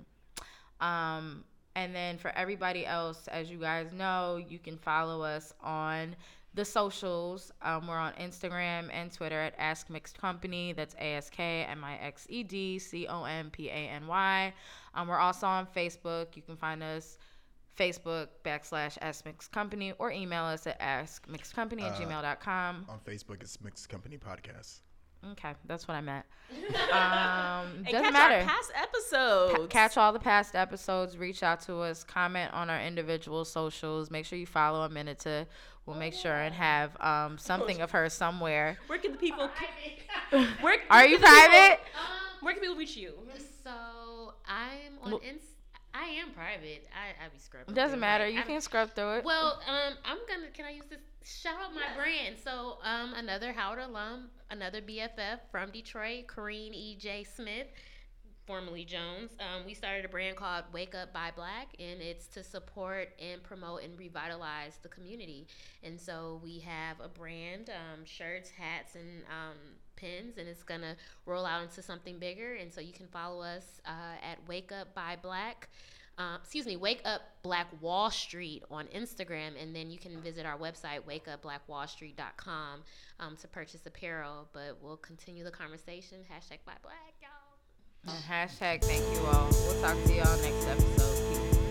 Um, and then for everybody else, as you guys know, you can follow us on the socials. Um, we're on Instagram and Twitter at Ask Mixed Company. That's A S K M I X E D C O M P A N Y. Um, we're also on Facebook. You can find us Facebook backslash Ask Mixed Company or email us at askmixedcompany at Uh, gmail.com. On Facebook, it's Mixed Company Podcast. Okay, that's what I meant. Um, And doesn't catch matter. our past episodes. Ca- catch all the past episodes. Reach out to us. Comment on our individual socials. Make sure you follow Aminata. We'll make sure and have um, something of her somewhere. Where can the people? Where Are you private? Um, Where can people reach you? so I'm on Well- Inst- I am private. I I be scrubbing. It doesn't through, matter. like, You I'm- can scrub through it. Well, um, I'm gonna. Can I use this? Shout out my brand. So, um, another Howard alum, another BFF from Detroit, Corrine E. J. Smith, formerly Jones. Um, we started a brand called Wake Up by Black, and it's to support and promote and revitalize the community. And so we have a brand, um, shirts, hats, and um, pins, and it's gonna roll out into something bigger. And so you can follow us uh, at Wake Up by Black uh, excuse me, Wake Up Black Wall Street on Instagram, and then you can visit our website, wakeupblackwallstreet.com, um, to purchase apparel. But we'll continue the conversation. Hashtag Black Black, y'all. Hashtag thank you all. We'll talk to y'all next episode. Peace.